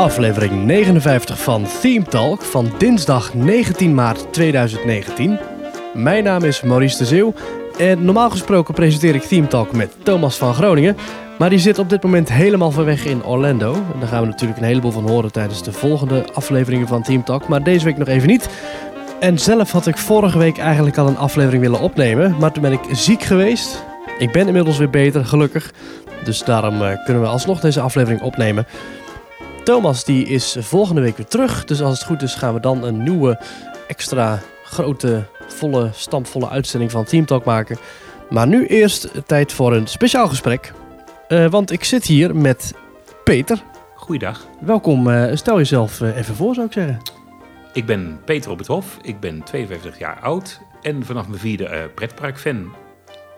aflevering 59 van Theme Talk van dinsdag 19 maart 2019. Mijn naam is Maurice de Zeeuw en normaal gesproken presenteer ik Theme Talk met Thomas van Groningen. Maar die zit op dit moment helemaal ver weg in Orlando. Daar gaan we natuurlijk een heleboel van horen tijdens de volgende afleveringen van Team Talk. Maar deze week nog even niet. En zelf had ik vorige week eigenlijk al een aflevering willen opnemen. Maar toen ben ik ziek geweest. Ik ben inmiddels weer beter, gelukkig. Dus daarom eh, kunnen we alsnog deze aflevering opnemen. Thomas die is volgende week weer terug. Dus als het goed is gaan we dan een nieuwe, extra grote, volle, stampvolle uitzending van Team Talk maken. Maar nu eerst tijd voor een speciaal gesprek. Uh, want ik zit hier met Peter. Goeiedag. Welkom. Uh, stel jezelf uh, even voor, zou ik zeggen. Ik ben Peter op het Hof. Ik ben 52 jaar oud en vanaf mijn vierde pretpark-fan.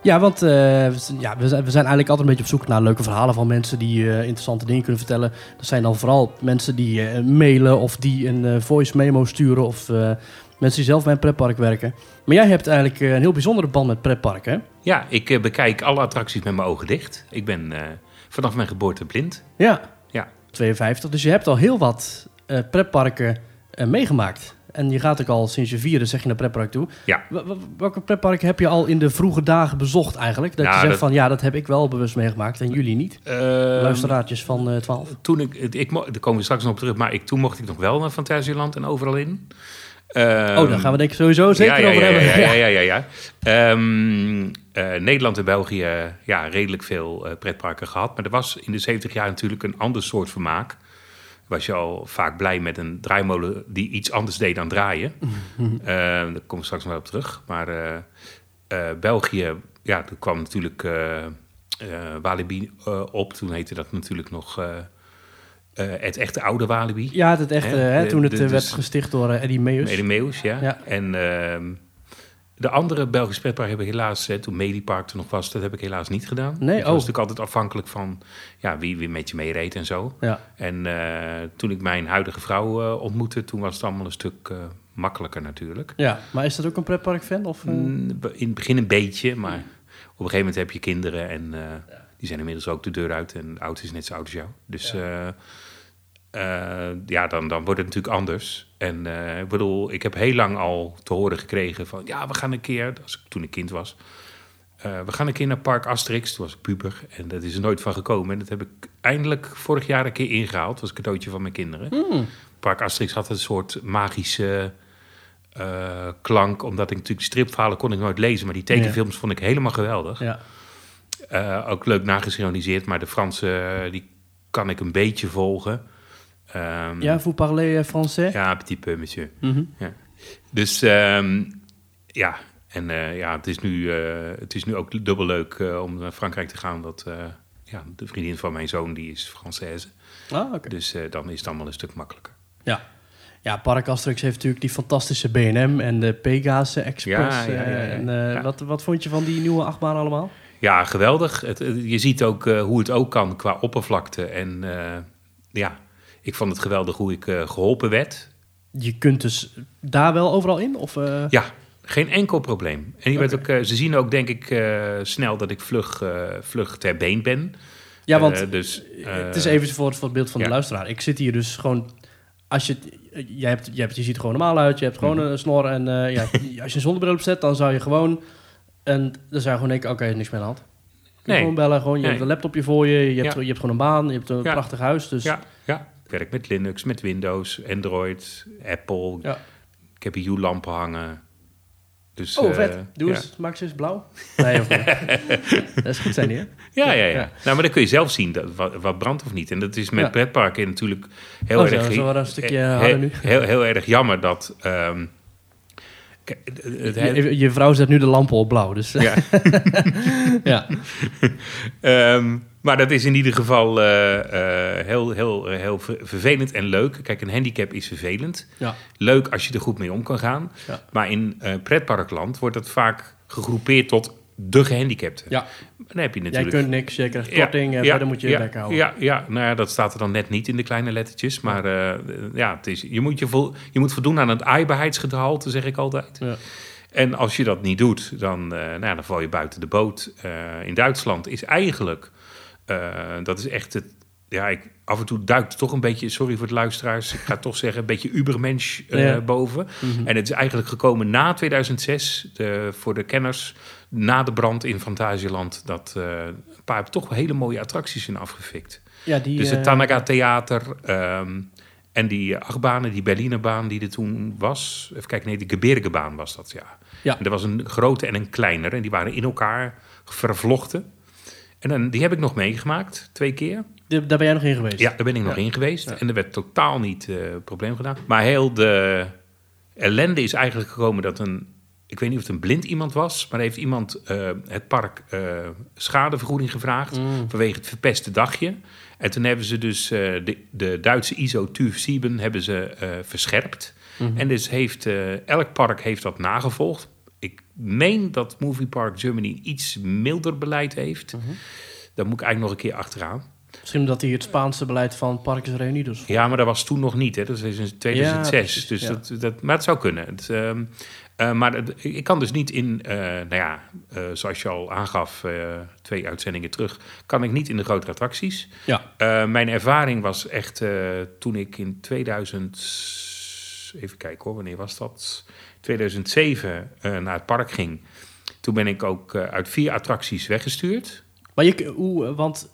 Ja, want ja, we, zijn, we zijn eigenlijk altijd een beetje op zoek naar leuke verhalen van mensen die interessante dingen kunnen vertellen. Dat zijn dan vooral mensen die mailen of die een voice memo sturen of mensen die zelf bij een pretpark werken. Maar jij hebt eigenlijk een heel bijzondere band met pretparken, hè? Ja, ik bekijk alle attracties met mijn ogen dicht. Ik ben vanaf mijn geboorte blind. Ja. ja, 52. Dus je hebt al heel wat pretparken meegemaakt. En je gaat ook al sinds je vierde, zeg je, naar pretpark toe. Ja. welke pretparken heb je al in de vroege dagen bezocht eigenlijk? Dat je zegt van, ja, dat heb ik wel bewust meegemaakt en jullie niet. Uh, Luisteraartjes van 12. Toen ik, ik, daar komen we straks nog op terug, maar ik, toen mocht ik nog wel naar Fantasieland en overal in. Um, oh, daar gaan we denk ik sowieso zeker ja, ja, over hebben. Ja, ja, ja. ja, ja. Um, uh, Nederland en België, ja, redelijk veel uh, pretparken gehad. Maar er was in de 70 jaar natuurlijk een ander soort vermaak. Was je al vaak blij met een draaimolen die iets anders deed dan draaien. uh, daar kom ik straks nog wel op terug. Maar België, ja, er kwam natuurlijk Walibi op. Toen heette dat natuurlijk nog... Het echte oude Walibi. Ja, het echte, hè, hè, toen het de, werd gesticht door Eddie Meus. Eddie Meus, ja. ja. En uh, de andere Belgische pretpark heb ik helaas, hè, toen Medipark er nog was, dat heb ik helaas niet gedaan. Nee, ik was oh. natuurlijk altijd afhankelijk van ja, wie, wie met je meereed en zo. Ja. En toen ik mijn huidige vrouw ontmoette, toen was het allemaal een stuk makkelijker natuurlijk. Ja, maar is dat ook een pretpark-fan? Of, mm, In het begin een beetje, maar op een gegeven moment heb je kinderen en... Ja. Die zijn inmiddels ook de deur uit en de auto is net zo oud als jou. Dus ja. Uh, ja, dan, dan wordt het natuurlijk anders. En uh, ik bedoel, ik heb heel lang al te horen gekregen van... ja, we gaan een keer, als ik, toen ik kind was... Uh, we gaan een keer naar Park Asterix. Toen was ik puber en dat is er nooit van gekomen. En dat heb ik eindelijk vorig jaar een keer ingehaald. Dat was een cadeautje van mijn kinderen. Mm. Park Asterix had een soort magische klank. Omdat ik natuurlijk stripverhalen kon ik nooit lezen. Maar die tekenfilms ja. vond ik helemaal geweldig. Ja. ook leuk nagesynchroniseerd. Maar de Franse, die kan ik een beetje volgen. Um, ja, vous parlez français? Ja, petit peu, monsieur. Mm -hmm. ja. Dus um, ja, en uh, ja, het is, nu, uh, het is nu ook dubbel leuk om naar Frankrijk te gaan. Dat, ja, de vriendin van mijn zoon, die is Française. Ah, okay. Dus dan is het allemaal een stuk makkelijker. Ja. Ja, Park Asterix heeft natuurlijk die fantastische B&M en de Pegasus Express. Ja, ja, ja, en. Wat, wat vond je van die nieuwe achtbaan allemaal? Ja, geweldig. Het, je ziet ook hoe het ook kan qua oppervlakte. En ja, ik vond het geweldig hoe ik uh, geholpen werd. Je kunt dus daar wel overal in? Of, uh... Ja, geen enkel probleem. En je okay. ook, uh, ze zien ook, denk ik, snel dat ik vlug, vlug ter been ben. Ja, want dus, het is even voor, voor het beeld van ja. de luisteraar. Ik zit hier dus gewoon... Als je, jij hebt, je, hebt, je ziet er gewoon normaal uit, je hebt gewoon mm. een snor. En ja, als je een zonnebril opzet, dan zou je gewoon... En dan zou je gewoon denken, oké, okay, niks meer aan de hand. Nee. Gewoon bellen, gewoon, je nee. hebt een laptopje voor je, je hebt, ja. je hebt gewoon een baan, je hebt een ja. prachtig huis. Dus ja werk met Linux, met Windows, Android, Apple. Ja. Ik heb hier lampen hangen. Dus, oh, vet. Doe uh, eens, ja. maak ze eens blauw. Nee, of dat is goed zijn, hè? Ja, ja, ja, ja, Nou, maar dan kun je zelf zien dat, wat, wat brandt of niet. En dat is met ja. pretparken natuurlijk heel oh, erg... Zo, een stukje harder nu. Heel, heel, erg jammer dat... Um, je, je, vrouw zet nu de lampen op blauw, dus... Ja. ja. um, maar dat is in ieder geval uh, uh, heel, heel, heel vervelend en leuk. Kijk, een handicap is vervelend. Ja. Leuk als je er goed mee om kan gaan. Ja. Maar in uh, pretparkland wordt dat vaak gegroepeerd tot de gehandicapte. Ja. Dan heb je natuurlijk... Jij kunt niks, je krijgt korting, ja, verder moet je je ja, bek houden. Ja, ja, nou ja, dat staat er dan net niet in de kleine lettertjes. Maar ja, het is, je, moet je, vo, je moet voldoen aan het aaibaarheidsgehalte, zeg ik altijd. Ja. En als je dat niet doet, dan, nou ja, dan val je buiten de boot. in Duitsland is eigenlijk... Uh, dat is echt het, ja, ik, af en toe duikt toch een beetje, sorry voor de luisteraars, ik ga toch zeggen, een beetje ubermensch eh, Ja. boven. Mhm. En het is eigenlijk gekomen na 2006, de, voor de kenners, na de brand in Fantasieland, dat eh, een paar toch hele mooie attracties zijn afgefikt. Ja, die, Dus het eh, Tanaga Theater ehm, en die achtbanen, die Berlinerbaan die er toen was. Even kijken, nee, de Gebirgebaan was dat, ja. Ja. En er was een grote en een kleinere en die waren in elkaar vervlochten. En dan, die heb ik nog meegemaakt, twee keer. daar ben jij nog in geweest? Ja, daar ben ik nog Ja. in geweest. Ja. En er werd totaal niet eh probleem gedaan. Maar heel de ellende is eigenlijk gekomen dat een... Ik weet niet of het een blind iemand was, maar heeft iemand eh, het park eh, schadevergoeding gevraagd Mm. vanwege het verpeste dagje. En toen hebben ze dus de, de Duitse ISO TÜV 7 hebben ze verscherpt. Mhm. En dus heeft elk park heeft dat nagevolgd. Meen dat Movie Park Germany iets milder beleid heeft. Mhm. Daar moet ik eigenlijk nog een keer achteraan. Misschien omdat hij het Spaanse beleid van Parques Reunidos... Ja, maar dat was toen nog niet. Hè. Dat is in 2006. precies, dus ja. dat, dat, maar het zou kunnen. Het, ehm, eh, maar het- ik kan dus niet in, eh, nou ja, eh, zoals je al aangaf, eh, twee uitzendingen terug, kan ik niet in de grote attracties. Ja. Eh, mijn ervaring was echt eh, toen ik in 2000, even kijken hoor, wanneer was dat? 2007 eh, naar het park ging. Toen ben ik ook eh, uit vier attracties weggestuurd. Maar je, hoe, eh, want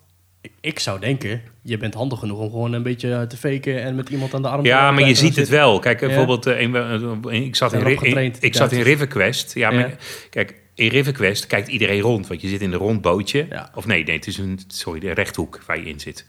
ik zou denken, je bent handig genoeg om gewoon een beetje te faken en met iemand aan de arm te Ja, maar je ziet het wel. Kijk, Ja. bijvoorbeeld, ik zat, in, in, ik zat in. Riverquest. Ja, Ja. maar kijk, in Riverquest kijkt iedereen rond, want je zit in een rond bootje. Ja. Of nee, nee, het is een, sorry, de rechthoek waar je in zit.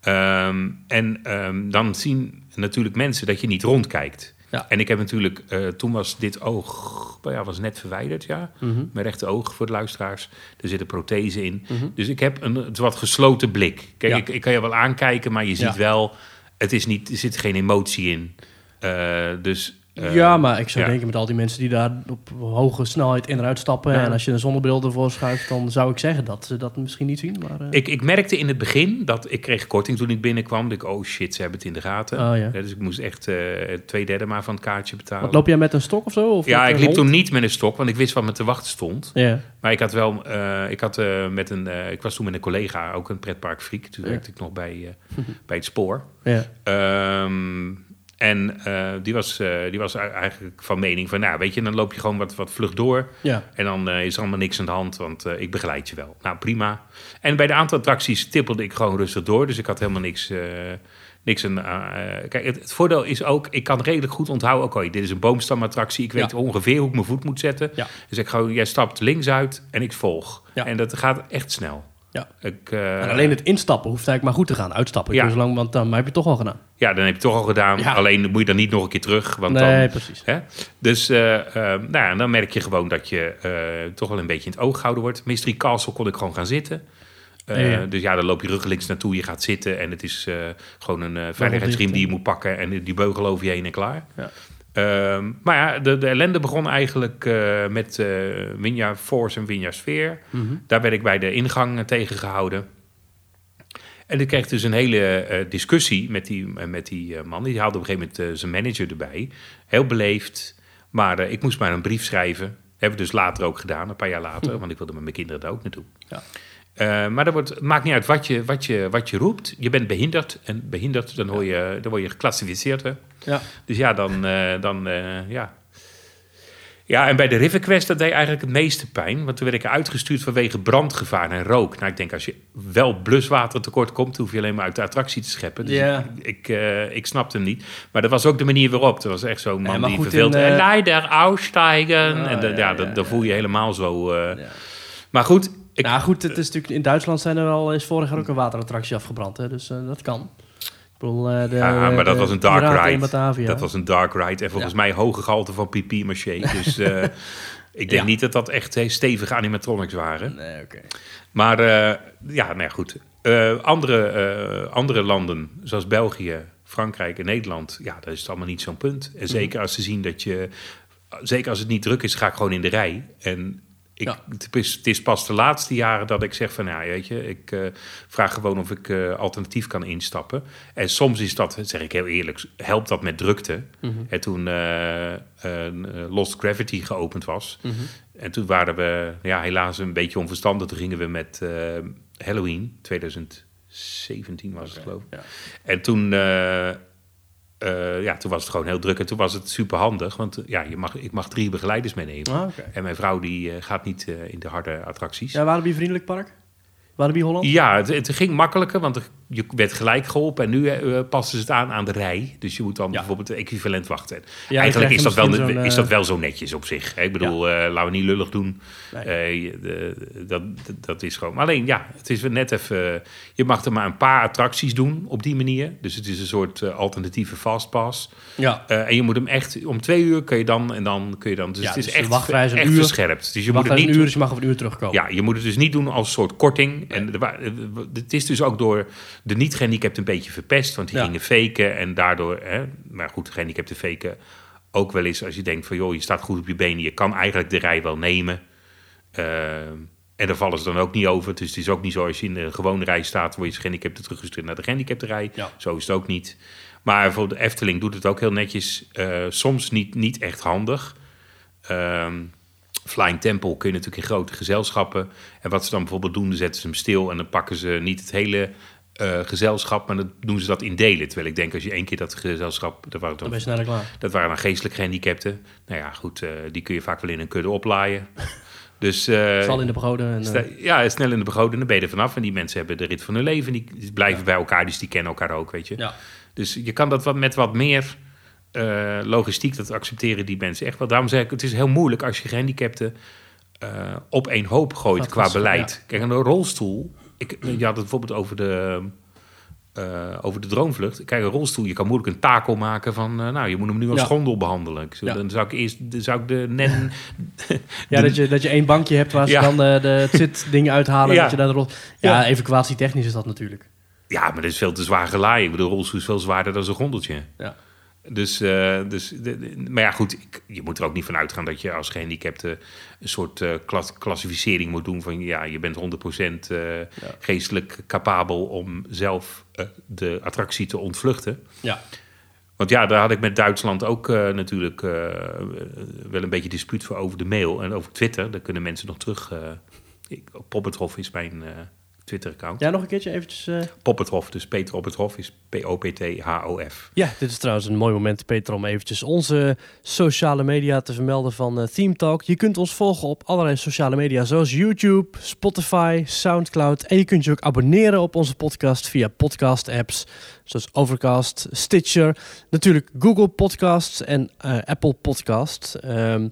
Ehm, en ehm, dan zien natuurlijk mensen dat je niet rondkijkt. Ja. En ik heb natuurlijk, eh, toen was dit oog, nou ja, was net verwijderd, ja. Mhm. Mijn rechter oog voor de luisteraars. Er zit een prothese in. Mhm. Dus ik heb een het wat gesloten blik. Kijk, Ja. ik, ik kan je wel aankijken, maar je ziet wel... Het is niet, er zit geen emotie in. Eh, dus... eh, ja, maar ik zou ja. denken met al die mensen die daar op hoge snelheid in en uit stappen... Ja. en als je een zonnebril ervoor schuift, dan zou ik zeggen dat ze dat misschien niet zien. Maar, eh, Ik, ik merkte in het begin dat ik kreeg korting toen ik binnenkwam. Dat ik, oh shit, ze hebben het in de gaten. Oh, ja. dus ik moest echt eh, twee derde maar van het kaartje betalen. wat, loop jij met een stok of zo? Of ja, ik liep hond? toen niet met een stok, want ik wist wat me te wachten stond. Maar ik had wel, ik had met een, ik was toen met een collega, ook een pretparkfreak. Toen werkte ik nog bij, bij het spoor. ja. Ehm, en eh, die, was, eh, die was eigenlijk van mening van, nou weet je, dan loop je gewoon wat, wat vlug door. ja. En dan eh, is er allemaal niks aan de hand, want ik begeleid je wel. Nou, prima. En bij de aantal attracties tippelde ik gewoon rustig door. Dus ik had helemaal niks, niks aan... kijk, het, het voordeel is ook, ik kan redelijk goed onthouden... oké, dit is een boomstamattractie. Ik weet Ja. ongeveer hoe ik mijn voet moet zetten. Ja. Dus ik gewoon, jij stapt links uit en ik volg. En dat gaat echt snel. Ja. Ik, eh, En alleen het instappen hoeft eigenlijk maar goed te gaan. Uitstappen, Ja. zolang, want dan heb je het toch al gedaan. Ja, dan heb je toch al gedaan. Ja. Alleen moet je dan niet nog een keer terug. Want nee, dan, precies. Hè? Dus eh, eh, nou ja, dan merk je gewoon dat je toch wel een beetje in het oog gehouden wordt. Mystery Castle kon ik gewoon gaan zitten. Ja. Dus ja, dan loop je ruggelings naartoe, je gaat zitten en het is gewoon een veiligheidsriem die je moet pakken en die beugel over je heen en klaar. Ja. Ehm, maar ja, de, de ellende begon eigenlijk eh, met eh Winja Force en Winja Sphere. Mhm. Daar werd ik bij de ingang eh, tegengehouden. En ik kreeg dus een hele discussie met die, met die man. Die haalde op een gegeven moment zijn manager erbij. Heel beleefd. Maar ik moest maar een brief schrijven. Hebben we dus later ook gedaan, een paar jaar later. Want ik wilde met mijn kinderen daar ook naartoe. Ja. Eh, maar dat wordt, maakt niet uit wat je, wat, je, wat je roept. Je bent behinderd. En behinderd, dan, hoor je, dan word je geclassificeerd. Hè? Ja. Dus ja, dan, eh, dan eh, ja. Ja, en bij de River Quest, dat deed eigenlijk het meeste pijn. Want toen werd ik uitgestuurd vanwege brandgevaar en rook. Nou, ik denk, als je wel bluswater tekort komt... hoef je alleen maar uit de attractie te scheppen. Dus Ja. ik, ik, ik snapte hem niet. Maar dat was ook de manier waarop. Er was echt zo'n man die in, eh, Leider, aussteigen. Ah, en dan, ja, ja, ja, dan, voel je helemaal zo... Maar goed, ik, nou goed, het is natuurlijk, in Duitsland zijn er wel, is vorig jaar ook een waterattractie afgebrand. Hè, dus eh, dat kan. Ik bedoel, eh, de, Ja, maar dat was een dark ride. Dat was een dark ride. En volgens Ja. mij hoge gehalte van pipi maché. Dus eh, ik denk Ja. niet dat dat echt stevige animatronics waren. Nee, oké. Maar ja, nou goed. Andere, andere landen, zoals België, Frankrijk en Nederland... ja, dat is het allemaal niet zo'n punt. Mhm. En zeker als ze zien dat je... Zeker als het niet druk is, ga ik gewoon in de rij. En ik, Ja. het, is, het is pas de laatste jaren dat ik zeg van... ja, weet je, ik eh, vraag gewoon of ik eh, alternatief kan instappen. En soms is dat, zeg ik heel eerlijk, helpt dat met drukte. Mhm. En toen eh, Lost Gravity geopend was... Mhm. En toen waren we ja, helaas een beetje onverstandig. Toen gingen we met Halloween 17 was het geloof ik. Ja. En toen, eh, ja, toen was het gewoon heel druk. En toen was het super handig. Want eh, ja, je mag, ik mag drie begeleiders meenemen. Ah, oké. En mijn vrouw die eh, gaat niet in de harde attracties. Ja, Walibi Vriendelijk Park? Walibi Holland? Ja, het, het ging makkelijker, want je werd gelijk geholpen. En nu eh, passen ze het aan aan de rij. Dus je moet dan Ja. bijvoorbeeld het equivalent wachten. Ja, Eigenlijk is dat, wel, is dat wel zo netjes op zich. hè. Ik bedoel, eh, laten we niet lullig doen. Nee. Eh, dat, dat, is gewoon... Maar alleen, ja, het is net even... je mag er maar een paar attracties doen op die manier. Dus het is een soort eh, alternatieve fastpass. Ja. Eh, en je moet hem echt... Om twee uur kun je dan... En dan kun je dan... Dus Ja, het is dus echt, een echt uur. verscherpt. Dus je moet het een niet uur, dus je mag over een uur terugkomen. ja, je moet het dus niet doen als een soort korting. En wa- het is dus ook door de niet-gehandicapten een beetje verpest. Want die Ja. gingen faken en daardoor... Hè, maar goed, gehandicapten faken ook wel eens als je denkt van... joh, je staat goed op je benen, je kan eigenlijk de rij wel nemen. Ehm, en daar vallen ze dan ook niet over. Dus het is ook niet zo als je in de gewone rij staat... word je gehandicapte teruggestuurd naar de gehandicapte rij. Ja. Zo is het ook niet. Maar voor de Efteling doet het ook heel netjes. Eh, soms niet, niet echt handig. Ehm, Flying Temple kun je natuurlijk in grote gezelschappen. En wat ze dan bijvoorbeeld doen, dan zetten ze hem stil en dan pakken ze niet het hele eh, gezelschap, maar dan doen ze dat in delen. Terwijl ik denk, als je één keer dat gezelschap, dat waren, Dan dan, sneller klaar. dat waren dan geestelijk gehandicapten. Nou ja, goed, eh, die kun je vaak wel in een kudde oplaaien. Dus eh, Zal in de begoden. En, sta- ja, snel in de begroting, dan ben je er vanaf. En die mensen hebben de rit van hun leven, die, die blijven bij elkaar, dus die kennen elkaar ook, weet je. ja. Dus je kan dat wat, met wat meer eh, logistiek, dat accepteren die mensen echt wel. Daarom zeg ik, het is heel moeilijk als je gehandicapten eh, op één hoop gooit Dat qua was- beleid. Kijk, een rolstoel, ik, je had het bijvoorbeeld over de, eh, over de droomvlucht. Kijk, een rolstoel, je kan moeilijk een takel maken van, nou, je moet hem nu als Ja. gondel behandelen. Ja. Dan zou ik eerst dan zou ik de nen... Ja, dat je, dat je één bankje hebt waar ze dan de, de het zitdingen uithalen. Ja. Dat je daar de rol... Ja, Ja. evacuatietechnisch is dat natuurlijk. ja, maar dat is veel te zwaar gelaaien. Ik bedoel, de rolstoel is veel zwaarder dan zo'n gondeltje. Ja. Dus, eh, dus de- de- maar ja, goed, ik- je moet er ook niet van uitgaan dat je als gehandicapte een soort klas- klassificering moet doen van ja, je bent 100% eh, geestelijk capabel om zelf de attractie te ontvluchten. Ja. Want ja, daar had ik met Duitsland ook natuurlijk wel een beetje dispuut voor over de mail en over Twitter. Daar kunnen mensen nog terug. ik, Poppethof is mijn Twitter-account. ja, nog een keertje eventjes... eh, Poppethof, dus Peter op het Hof is P-O-P-T-H-O-F. Ja, dit is trouwens een mooi moment, Peter, om eventjes onze sociale media te vermelden van eh, Theme Talk. Je kunt ons volgen op allerlei sociale media, zoals YouTube, Spotify, Soundcloud. En je kunt je ook abonneren op onze podcast via podcast-apps, zoals Overcast, Stitcher, natuurlijk Google Podcasts en eh, Apple Podcasts. Ehm,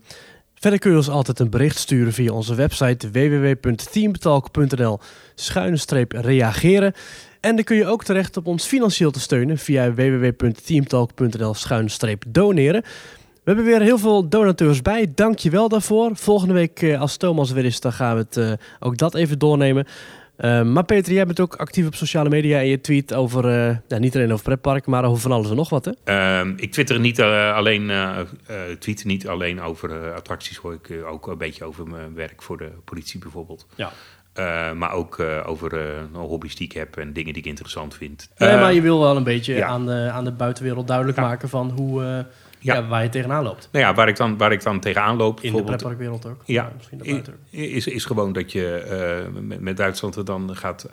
Verder kun je ons altijd een bericht sturen via onze website www.teamtalk.nl schuine streep reageren. En dan kun je ook terecht op ons financieel te steunen via www.teamtalk.nl schuine streep doneren. We hebben weer heel veel donateurs bij. Dank je wel daarvoor. Volgende week eh, als Thomas er weer is, dan gaan we het, eh, ook dat even doornemen. Eh, maar Peter, jij bent ook actief op sociale media en je tweet over, eh, ja, niet alleen over pretparken, maar over van alles en nog wat. Hè? Ehm, ik twitter niet eh, alleen, eh eh, tweet niet alleen over attracties, hoor ik ook een beetje over mijn werk voor de politie bijvoorbeeld. Ja. Eh, maar ook eh, over eh, hobby's die ik heb en dingen die ik interessant vind. Nee, maar je wil wel een beetje ja. aan, de, aan de buitenwereld duidelijk Ja. maken van hoe, Ja. ja. waar je tegenaan loopt. Nou ja, waar ik dan, waar ik dan tegenaan loop, In de pretparkwereld ook. Ja, misschien is, is gewoon dat je met, met Duitsland er dan gaat,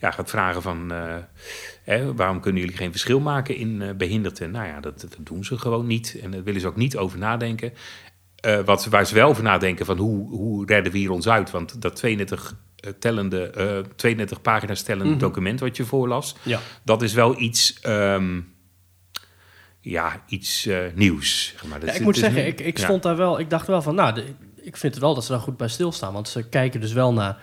ja, gaat vragen van... hè, waarom kunnen jullie geen verschil maken in eh behinderten? Nou ja, dat, dat doen ze gewoon niet. En daar willen ze ook niet over nadenken. Eh, wat, waar ze wel over nadenken van hoe, hoe redden we hier ons uit? Want dat 32, eh, tellende, eh 32 pagina's tellende Mhm. document wat je voorlas... Ja. dat is wel iets... ehm, ja, iets eh, nieuws. Zeg maar. Dat Ja, ik moet het zeggen, ik, ik ja. stond daar wel, ik dacht wel van, nou, de- ik vind het wel dat ze daar goed bij stilstaan. Want ze kijken dus wel naar,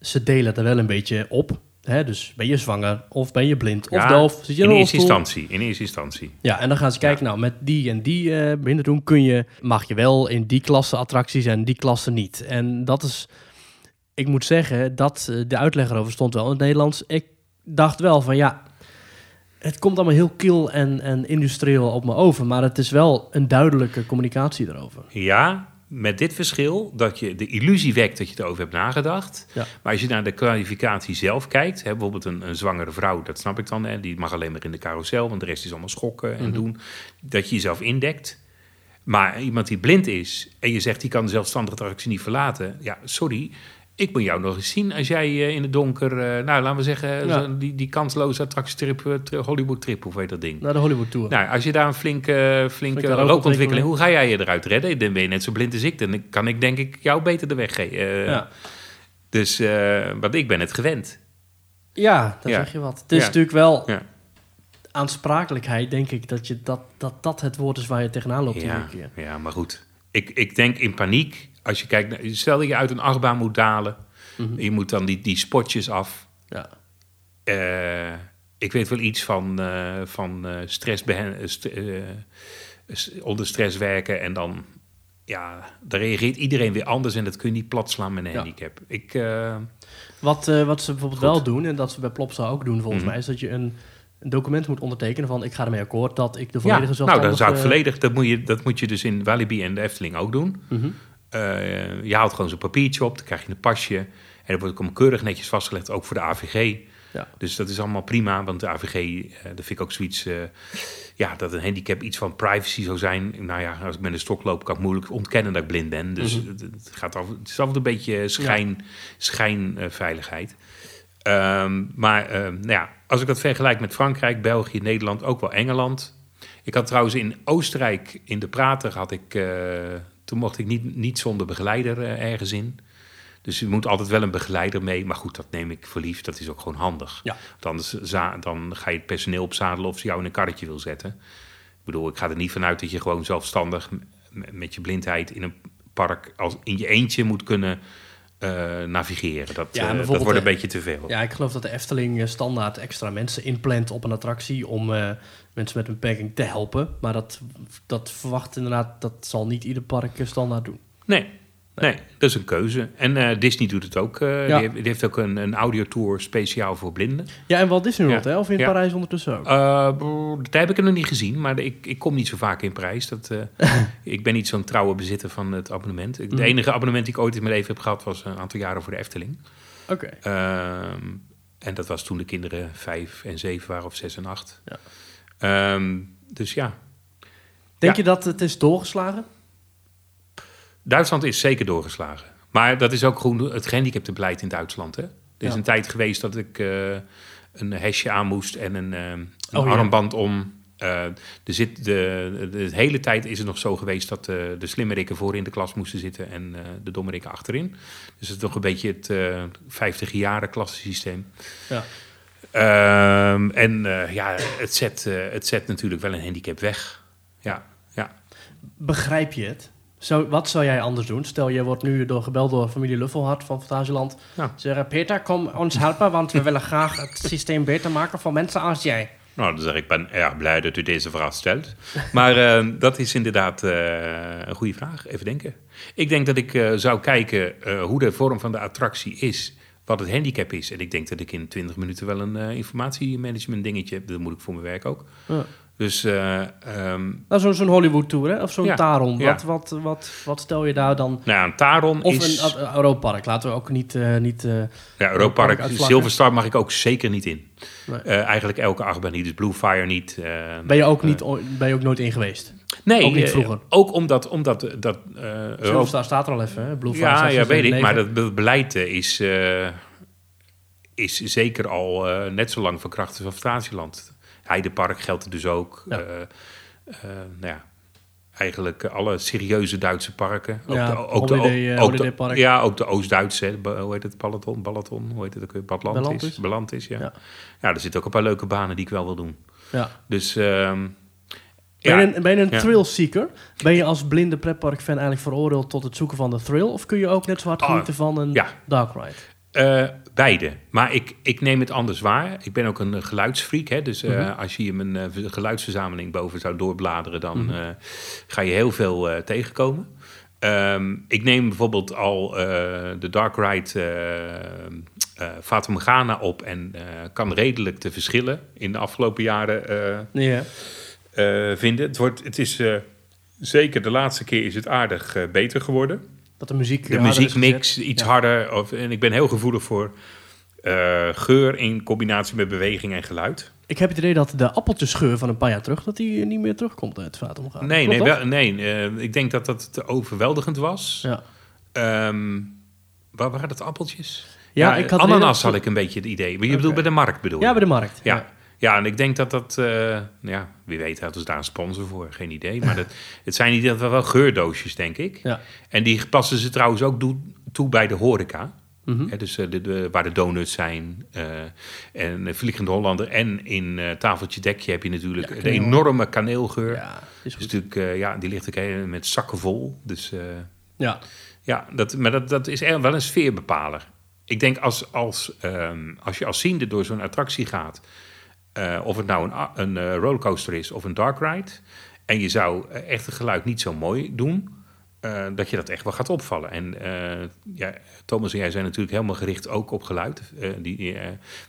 ze delen er wel een beetje op. Hè? Dus ben je zwanger, of ben je blind, of Ja, doof, zit je in in eerste instantie. In eerste instantie. Ja, en dan gaan ze kijken, nou, met die en die eh behinderden kun je, mag je wel in die klasse attracties en die klasse niet. En dat is, ik moet zeggen, dat eh, de uitleg erover stond wel in het Nederlands. Ik dacht wel van, ja, het komt allemaal heel kil en, en industrieel op me over, maar het is wel een duidelijke communicatie erover. Ja, met dit verschil dat je de illusie wekt dat je erover hebt nagedacht. Ja. Maar als je naar de kwalificatie zelf kijkt, hè, bijvoorbeeld een, een zwangere vrouw, dat snap ik dan, hè, die mag alleen maar in de carousel, want de rest is allemaal schokken en Mhm. doen. Dat je jezelf indekt. Maar iemand die blind is en je zegt die kan de zelfstandige attractie niet verlaten, ja, sorry. Ik moet jou nog eens zien als jij eh, in het donker, eh, nou laten we zeggen, Ja. die, die kansloze attractietrip, eh, Hollywood trip, hoe heet dat ding? Naar de Hollywood Tour. Nou, als je daar een flinke, flinke Flinke rookontwikkeling, hoe ga jij je eruit redden? Dan ben je net zo blind als ik. Dan kan ik denk ik jou beter de weg geven. Ja. Dus, eh, want ik ben het gewend. ja, daar Ja. zeg je wat. Het is natuurlijk wel Ja. aansprakelijkheid, denk ik, dat, je dat, dat dat het woord is waar je tegenaan loopt Ja, keer. ja, maar goed. Ik, ik denk in paniek, als je kijkt, naar- stel dat je uit een achtbaan moet dalen. Mhm. Je moet dan die, die spotjes af. Ja. Eh, ik weet wel iets van, eh, van eh, stress st- onder stress werken. En dan, ja, dan reageert iedereen weer anders. En dat kun je niet plat slaan met een Ja. handicap. Ik, Wat, wat ze bijvoorbeeld Goed. wel doen, en dat ze bij Plopsa ook doen volgens Mhm. mij, is dat je een, een document moet ondertekenen van ik ga ermee akkoord dat ik de ja, volledige nou, zelfstandige... dan zou ik volledig, dat moet, je, dat moet je dus in Walibi en de Efteling ook doen. Mhm. Eh, je haalt gewoon zo'n papiertje op, dan krijg je een pasje. En dat wordt ook keurig netjes vastgelegd, ook voor de AVG. Ja. Dus dat is allemaal prima, want de AVG, eh dat vind ik ook zoiets... eh, ja, dat een handicap iets van privacy zou zijn. Nou ja, als ik met een stok loop, kan ik moeilijk ontkennen dat ik blind ben. Dus Mhm. het, het gaat af, het is altijd een beetje schijn, schijnveiligheid. Ehm, maar eh, nou ja, als ik dat vergelijk met Frankrijk, België, Nederland, ook wel Engeland. Ik had trouwens in Oostenrijk, in de Prater, had ik, eh, toen mocht ik niet, niet zonder begeleider eh, ergens in. Dus je moet altijd wel een begeleider mee. Maar goed, dat neem ik voor lief. Dat is ook gewoon handig. Ja. Want anders dan ga je het personeel opzadelen of ze jou in een karretje wil zetten. Ik bedoel, ik ga er niet vanuit dat je gewoon zelfstandig met je blindheid in een park als in je eentje moet kunnen eh, navigeren. Dat, Ja, eh, dat wordt een eh, beetje te veel. Ja, ik geloof dat de Efteling standaard extra mensen inplant op een attractie om mensen met een beperking te helpen. Maar dat, dat verwacht inderdaad, dat zal niet ieder park standaard doen. Nee, nee, dat is een keuze. En eh, Disney doet het ook. Ja. die, heeft, die heeft ook een, een audiotour speciaal voor blinden. Ja, en Walt Disney World, Ja. hè? Of in Ja. Parijs ondertussen ook? Brr, dat heb ik er nog niet gezien, maar ik, ik kom niet zo vaak in prijs. Dat, ik ben niet zo'n trouwe bezitter van het abonnement. De Mhm. enige abonnement die ik ooit in mijn leven heb gehad was een aantal jaren voor de Efteling. Oké. Ehm, en dat was toen de kinderen vijf en zeven waren, of zes en acht. Ja. Ehm, dus ja, Denk je dat het is doorgeslagen? Duitsland is zeker doorgeslagen. Maar dat is ook gewoon het gehandicaptenbeleid in Duitsland. Hè? Er is Ja. een tijd geweest dat ik eh, een hesje aan moest en een, eh, een Oh, ja. armband om. Eh, er zit de, de, hele tijd is het nog zo geweest dat de slimmerikken voor in de klas moesten zitten en de dommerikken achterin. Dus het is toch een beetje het eh 50 jaren klassensysteem. Ja. Ehm, en ja, het zet, het zet natuurlijk wel een handicap weg. Ja, ja. Begrijp je het? Zo, wat zou jij anders doen? Stel, je wordt nu door, gebeld door familie Luffelhart van Fantasieland. Ja. Ze zeggen, Peter, kom ons helpen, want we willen graag het systeem beter maken voor mensen als jij. Nou, dan zeg ik, ben erg blij dat u deze vraag stelt. Maar eh, dat is inderdaad eh, een goede vraag. Even denken. Ik denk dat ik eh, zou kijken hoe de vorm van de attractie is, wat het handicap is. En ik denk dat ik in 20 minuten wel een eh, informatiemanagement dingetje heb. Dat moet ik voor mijn werk ook. Ja. Dus eh, ehm, Nou, zo'n zo'n Hollywood Tour, hè? Of zo'n Ja, Taron. ja. Wat, wat, wat, wat stel je daar dan... nou ja, een Taron Of is... een uh, Europark. Laten we ook niet... eh, niet eh, Ja, Park Europark. Silverstar mag ik ook zeker niet in. Nee. Eigenlijk elke achtbaan niet, dus Bluefire niet. eh, ben, je ook niet, ben je ook nooit in geweest? nee, ook niet vroeger. ook omdat, omdat dat, Silverstar staat er al even, hè? Blue Fire Ja, ja weet ik. 2009. Maar dat be- beleid is, is zeker al net zo lang van kracht als Fantasieland. Heidepark geldt er dus ook. Ja. Eh, eh, nou ja, eigenlijk alle serieuze Duitse parken. Ook Ja, de, ook de, Holiday, eh, ook de- Holidaypark. ja, ook de Oost-Duitse. Hoe heet het? Balaton? Balaton? Hoe heet het ook weer? Batlantis? Belantis. Belantis, ja. Ja. ja. er zitten ook een paar leuke banen die ik wel wil doen. Ja. Dus... ehm, Ben, ja, je een, ben je een Ja. thrill-seeker? Ben je als blinde pretpark-fan eigenlijk veroordeeld tot het zoeken van de thrill? Of kun je ook net zo hard Ah, genieten van een ja. dark ride? Eh, beide. Maar ik, ik neem het anders waar. Ik ben ook een eh, geluidsfreak. Hè? Dus eh, Mhm. als je hier mijn eh, geluidsverzameling boven zou doorbladeren... dan Mhm. ga je heel veel tegenkomen. Ehm, ik neem bijvoorbeeld al de Dark Ride Fata Morgana op... en kan redelijk de verschillen in de afgelopen jaren Ja. vinden. Het, wordt, het is... Zeker de laatste keer is het aardig beter geworden Dat de muziek de muziekmix gezet. iets Ja. harder. Of, en ik ben heel gevoelig voor eh, geur in combinatie met beweging en geluid. Ik heb het idee dat de appeltjesgeur van een paar jaar terug... dat die niet meer terugkomt uit het vaat omgaan. nee, Klopt nee, wel, nee eh, ik denk dat dat te overweldigend was. Ja. Ehm, Waar waren dat appeltjes? Ja, ik had ananas had ik een beetje het idee. Maar je bedoelt bij de markt bedoel je? Ja, bij de markt. Ja. Ja, en ik denk dat dat, eh, ja, wie weet hadden ze daar een sponsor voor, geen idee. Maar dat, het zijn ieder geval wel geurdoosjes, denk ik. Ja. En die passen ze trouwens ook toe, toe bij de horeca. Mhm. Dus eh, de, de- waar de donuts zijn. eh, en Vliegende Hollander. En in Tafeltje Dekje heb je natuurlijk Ja, de kaneel. enorme kaneelgeur. Ja, is Dus natuurlijk, ja, die ligt ook met zakken vol. Dus Ja. ja, dat, maar dat, dat is wel een sfeerbepaler. Ik denk als, als, ehm, als je als ziende door zo'n attractie gaat, eh, of het nou een, een eh, rollercoaster is of een dark ride, en je zou eh, echt het geluid niet zo mooi doen, dat je dat echt wel gaat opvallen. En ja, Thomas en jij zijn natuurlijk helemaal gericht ook op geluid. Eh, die,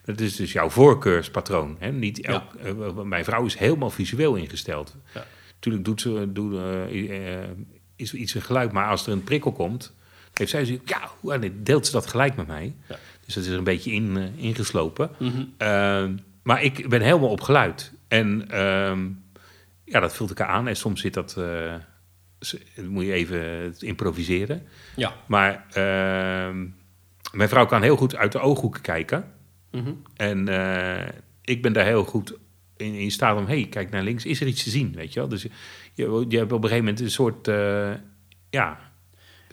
dat is dus jouw voorkeurspatroon. Hè? Niet elk, mijn vrouw is helemaal visueel ingesteld. Ja. Tuurlijk doet ze, doet, is iets een geluid, maar als er een prikkel komt, heeft zij zoiets, ja, deelt ze dat gelijk met mij. Ja. Dus dat is er een beetje in, ingeslopen. Mhm. Ehm, maar ik ben helemaal op geluid. En ehm, ja, dat vult elkaar aan. En soms zit dat, eh, s- moet je even improviseren. Ja. Maar ehm, mijn vrouw kan heel goed uit de ooghoeken kijken. Mhm. En eh, ik ben daar heel goed in, in staat om, hey, kijk naar links, is er iets te zien, weet je wel? Dus je, je, hebt op een gegeven moment een soort, eh, ja,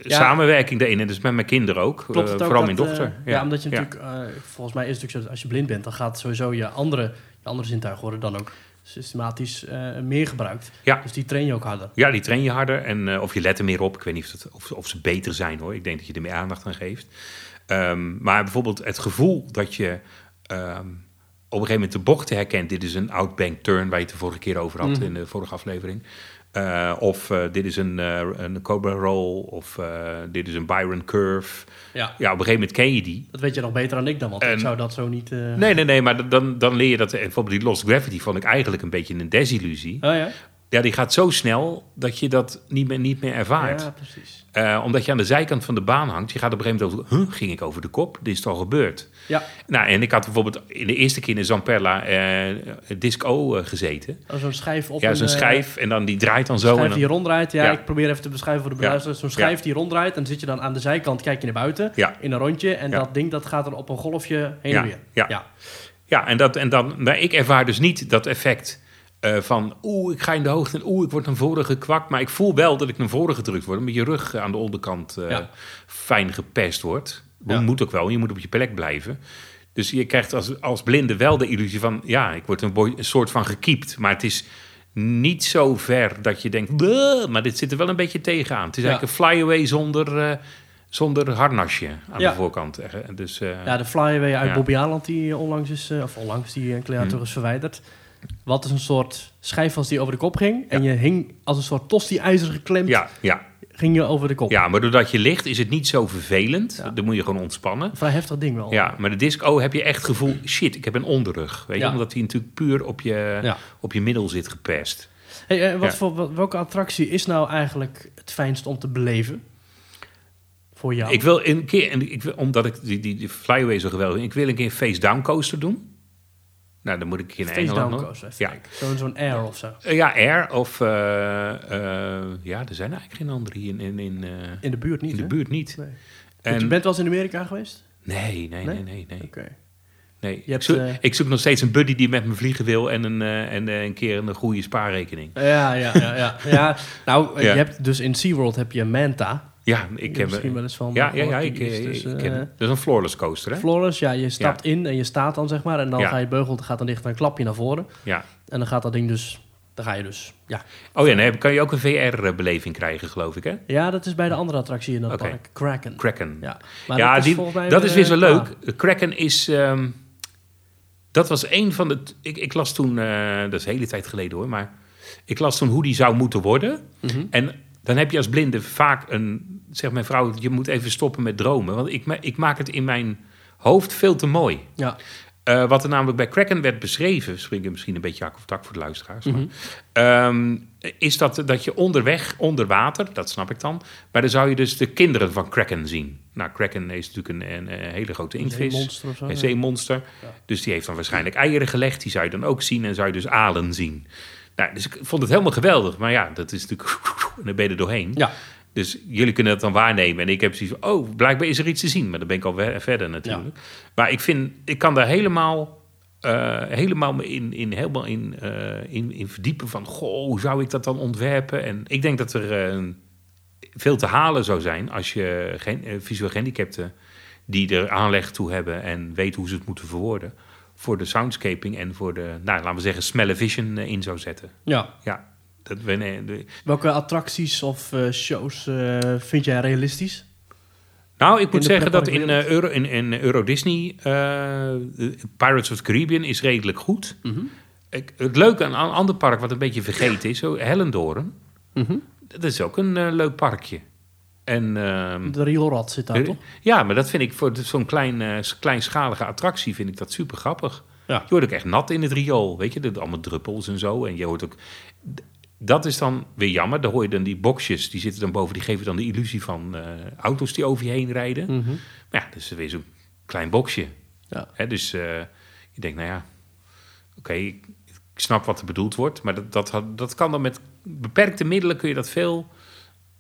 Ja. samenwerking daarin. En dus met mijn kinderen ook, Klopt eh, ook vooral dat, mijn dochter. eh, ja. omdat je natuurlijk... eh, volgens mij is het natuurlijk zo dat als je blind bent... dan gaat sowieso je andere, je andere zintuigen worden dan ook systematisch meer gebruikt. Ja. Dus die train je ook harder. Ja, die train je harder. En, of je let er meer op. Ik weet niet of, het, of, of ze beter zijn hoor. Ik denk dat je er meer aandacht aan geeft. Ehm, maar bijvoorbeeld het gevoel dat je ehm, op een gegeven moment de bochten herkent. Dit is een outbank turn waar je het de vorige keer over had Mhm. in de vorige aflevering. Eh, of eh, dit is een, eh, een Cobra Roll. Of dit is een Byron Curve. Ja. Ja, op een gegeven moment ken je die. Dat weet je nog beter dan ik dan, want ik En- zou dat zo niet... Nee, nee, nee. Maar dan, dan leer je dat. en Bijvoorbeeld die Lost Gravity vond ik eigenlijk een beetje een desillusie. Oh ja? Ja, die gaat zo snel dat je dat niet meer, niet meer ervaart. Ja, precies. Eh, omdat je aan de zijkant van de baan hangt. Je gaat op een gegeven moment over... Huh, ging ik over de kop? Dit is al gebeurd. Ja, Nou, en ik had bijvoorbeeld in de eerste keer in Zamperla eh Disc O eh, gezeten. oh, zo'n schijf op ja, zo'n een, eh, schijf. En dan die draait dan zo. En schijf dan, die ronddraait. Ja, Ja. ik probeer even te beschrijven voor de beluisteraars. Zo'n schijf die ronddraait. En dan zit je dan aan de zijkant, kijk je naar buiten. Ja. In een rondje. En dat ding dat gaat er op een golfje heen Ja, en weer. ja. ja. ja, en, dat, en dan... Maar ik ervaar dus niet dat effect eh, van... Oeh, ik ga in de hoogte en oeh, ik word naar voren gekwakt. Maar ik voel wel dat ik naar voren gedrukt word. Omdat je rug aan de onderkant eh, Ja. fijn gepest wordt. Dat Ja. moet ook wel. Je moet op je plek blijven. Dus je krijgt als, als blinde wel de illusie van... Ja, ik word een, boy- een soort van gekiept. Maar het is niet zo ver dat je denkt... Maar dit zit er wel een beetje tegenaan. Het is Ja. eigenlijk een flyaway zonder, eh, zonder harnasje aan Ja. de voorkant. eh, Dus, eh, Ja, de flyaway uit Ja. Bobby Aland die eh, onlangs is, eh, of onlangs, die een Hm. terug is verwijderd. Wat is een soort schijf was die over de kop ging. En je hing als een soort tosti-ijzer geklemd, ja, ja, ging je over de kop. ja, maar doordat je ligt is het niet zo vervelend. Dan moet je gewoon ontspannen. Vrij heftig ding wel. Ja, maar de disc O heb je echt het gevoel... shit, ik heb een onderrug. Weet je? Omdat hij natuurlijk puur op je, op je middel zit gepest. Hey, eh, wat voor, wat- welke attractie is nou eigenlijk het fijnst om te beleven? Voor jou? Ik wil een keer, en ik wil, omdat ik die, die, die flyaway zo geweldig vind, ik wil een keer een face down coaster doen. Nou, dan moet ik in Engeland nog. Ja. Zo'n air of zo. Eh, ja, Air of... eh, eh, ja, er zijn eigenlijk geen andere hier in, in, in, In de buurt niet, in de buurt niet. Nee. En, Want je bent wel eens in Amerika geweest? Nee, nee, nee, Nee? nee. nee, Oké. nee. Je Ik, hebt, zoek, ik zoek nog steeds een buddy die met me vliegen wil en een, en een keer een goede spaarrekening. Ja, ja, ja. ja. ja nou, Ja. je hebt dus in SeaWorld heb je Manta. Ja, ik heb... misschien wel eens van. ja, ja, ja, gehoord. ik, is eh, dus, ik eh, ken hem. Dat is een floorless coaster, hè? Flores, ja, je stapt in en je staat dan, zeg maar. En dan Ja. ga je beugel, dan gaat dan dicht een klapje naar voren. Ja. En dan gaat dat ding dus, dan ga je dus, ja. Oh ja, dan heb- kan je ook een VR-beleving krijgen, geloof ik, hè? Ja, dat is bij de andere attractie in dat park, Kraken. Kraken. Ja, maar ja, dat is die, mij dat is weer zo eh, leuk. klaar. Kraken is... ehm, dat was een van de... Ik, ik las toen... eh, dat is een hele tijd geleden hoor, maar... Ik las toen hoe die zou moeten worden. Mhm. En dan heb je als blinde vaak een... Zeg mijn vrouw, je moet even stoppen met dromen. Want ik, ik maak het in mijn hoofd veel te mooi. Ja, Eh, wat er namelijk bij Kraken werd beschreven, spring ik misschien een beetje hak of tak voor de luisteraars, Mhm. maar, ehm, is dat, dat je onderweg, onder water, dat snap ik dan, maar dan zou je dus de kinderen van Kraken zien. Nou, Kraken is natuurlijk een, een, een hele grote inktvis, zo. een zeemonster. Ja. Dus die heeft dan waarschijnlijk eieren gelegd, die zou je dan ook zien en zou je dus alen zien. Nou, dus ik vond het helemaal geweldig, maar ja, dat is natuurlijk, en dan ben je er doorheen. Ja, Dus jullie kunnen dat dan waarnemen. En ik heb zoiets van, oh, blijkbaar is er iets te zien. Maar dan ben ik al verder natuurlijk. Maar ik vind, ik kan daar helemaal, eh, helemaal me in, in, helemaal in, eh, in, in verdiepen van... Goh, hoe zou ik dat dan ontwerpen? En ik denk dat er eh, veel te halen zou zijn als je geen, visueel gehandicapten... die er aanleg toe hebben en weten hoe ze het moeten verwoorden... voor de soundscaping en voor de, nou, laten we zeggen, smell vision eh, in zou zetten. Ja. Ja, dat we, nee, de- Welke attracties of eh, shows eh, vind jij realistisch? Nou, ik moet zeggen dat in, Euro, in, in Euro Disney Pirates of the Caribbean is redelijk goed. Mhm. Ik, het leuke aan een ander park wat een beetje vergeten is, zo Hellendoorn. Mhm. Dat is ook een leuk parkje. En, ehm, De rioolrad zit daar, eh, toch? ja, maar dat vind ik voor zo'n klein, eh, kleinschalige attractie vind ik dat super grappig. Ja. Je wordt ook echt nat in het riool, weet je, de, allemaal druppels en zo. En je hoort ook. Dat is dan weer jammer. Daar hoor je dan die boxjes, die zitten dan boven, die geven dan de illusie van eh, auto's die over je heen rijden. Mhm. Maar ja, dat is weer zo'n klein boxje. Ja. Hè, dus je denkt, nou ja, oké, ik, ik snap wat er bedoeld wordt. Maar dat, dat, dat kan dan met beperkte middelen kun je dat veel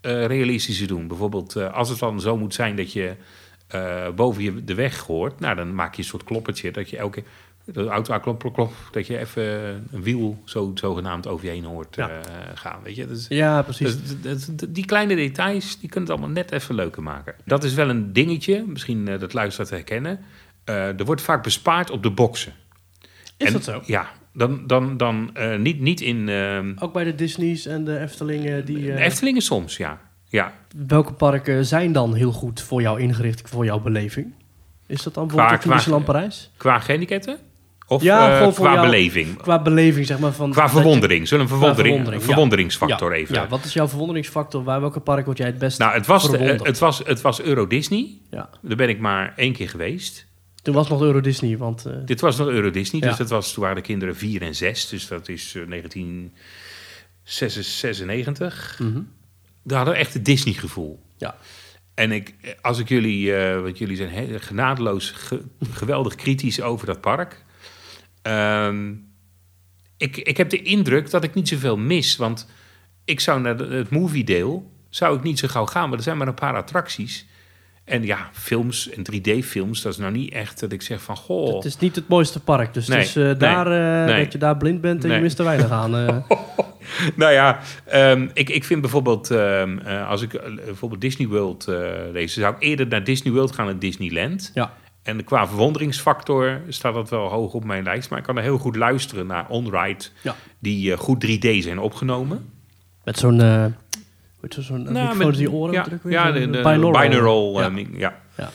eh, realistischer doen. Bijvoorbeeld, eh, als het dan zo moet zijn dat je eh, boven je de weg hoort, nou dan maak je een soort kloppertje dat je elke de auto klop, klop, klop, dat je even een wiel zo zogenaamd over je heen hoort Ja. gaan. Weet je, is, Ja, precies. dus die kleine details, die kunnen het allemaal net even leuker maken. Dat is wel een dingetje, misschien dat luisteraars herkennen. Eh, er wordt vaak bespaard op de boksen. Is En- dat zo? Ja, dan, dan, dan eh, niet, niet in... ehm Ook bij de Disney's en de Eftelingen die... de eh, Eftelingen soms, ja. Ja, Welke parken zijn dan heel goed voor jou ingericht, voor jouw beleving? Is dat dan bijvoorbeeld Qua- Disneyland Parijs? qua gehandicapten? Of Ja, eh, qua jou- beleving? Qua beleving, zeg maar. Van Qua verwondering. Zullen we een verwondering, verwonderingsfactor ja, even... Ja, wat is jouw verwonderingsfactor? Waar, welke park word jij het best Nou, het was, de- het, was, het was Euro Disney. Ja. Daar ben ik maar één keer geweest. Toen was nog Euro Disney, want... eh, Dit was nog Euro Disney, dus Ja. dat was, toen waren de kinderen 4 en 6. Dus dat is eh, 1996. mhm. Daar hadden we echt het Disney gevoel. Ja. En ik, als ik jullie, eh want jullie zijn heel genadeloos ge- geweldig kritisch over dat park. Ehm, ik, ik heb de indruk dat ik niet zoveel mis, want ik zou naar de- het movie deel, zou ik niet zo gauw gaan, maar er zijn maar een paar attracties. En ja, films en 3D-films, dat is nou niet echt dat ik zeg van, goh, Het is niet het mooiste park, dus Nee, het is nee, daar eh, nee. dat je daar blind bent en je mist er weinig aan. eh. Nou ja, ehm, ik, ik vind bijvoorbeeld, ehm, eh, als ik bijvoorbeeld Disney World lees, zou ik eerder naar Disney World gaan dan Disneyland. ja. En qua verwonderingsfactor staat dat wel hoog op mijn lijst. Maar ik kan er heel goed luisteren naar on-ride, Ja. die goed 3D zijn opgenomen. Met zo'n... eh weet je, zo'n Nou, nou, met- die oren ja, drukken. ja, de, de binaural. binaural. Ja. eh, ding, ja. Ja.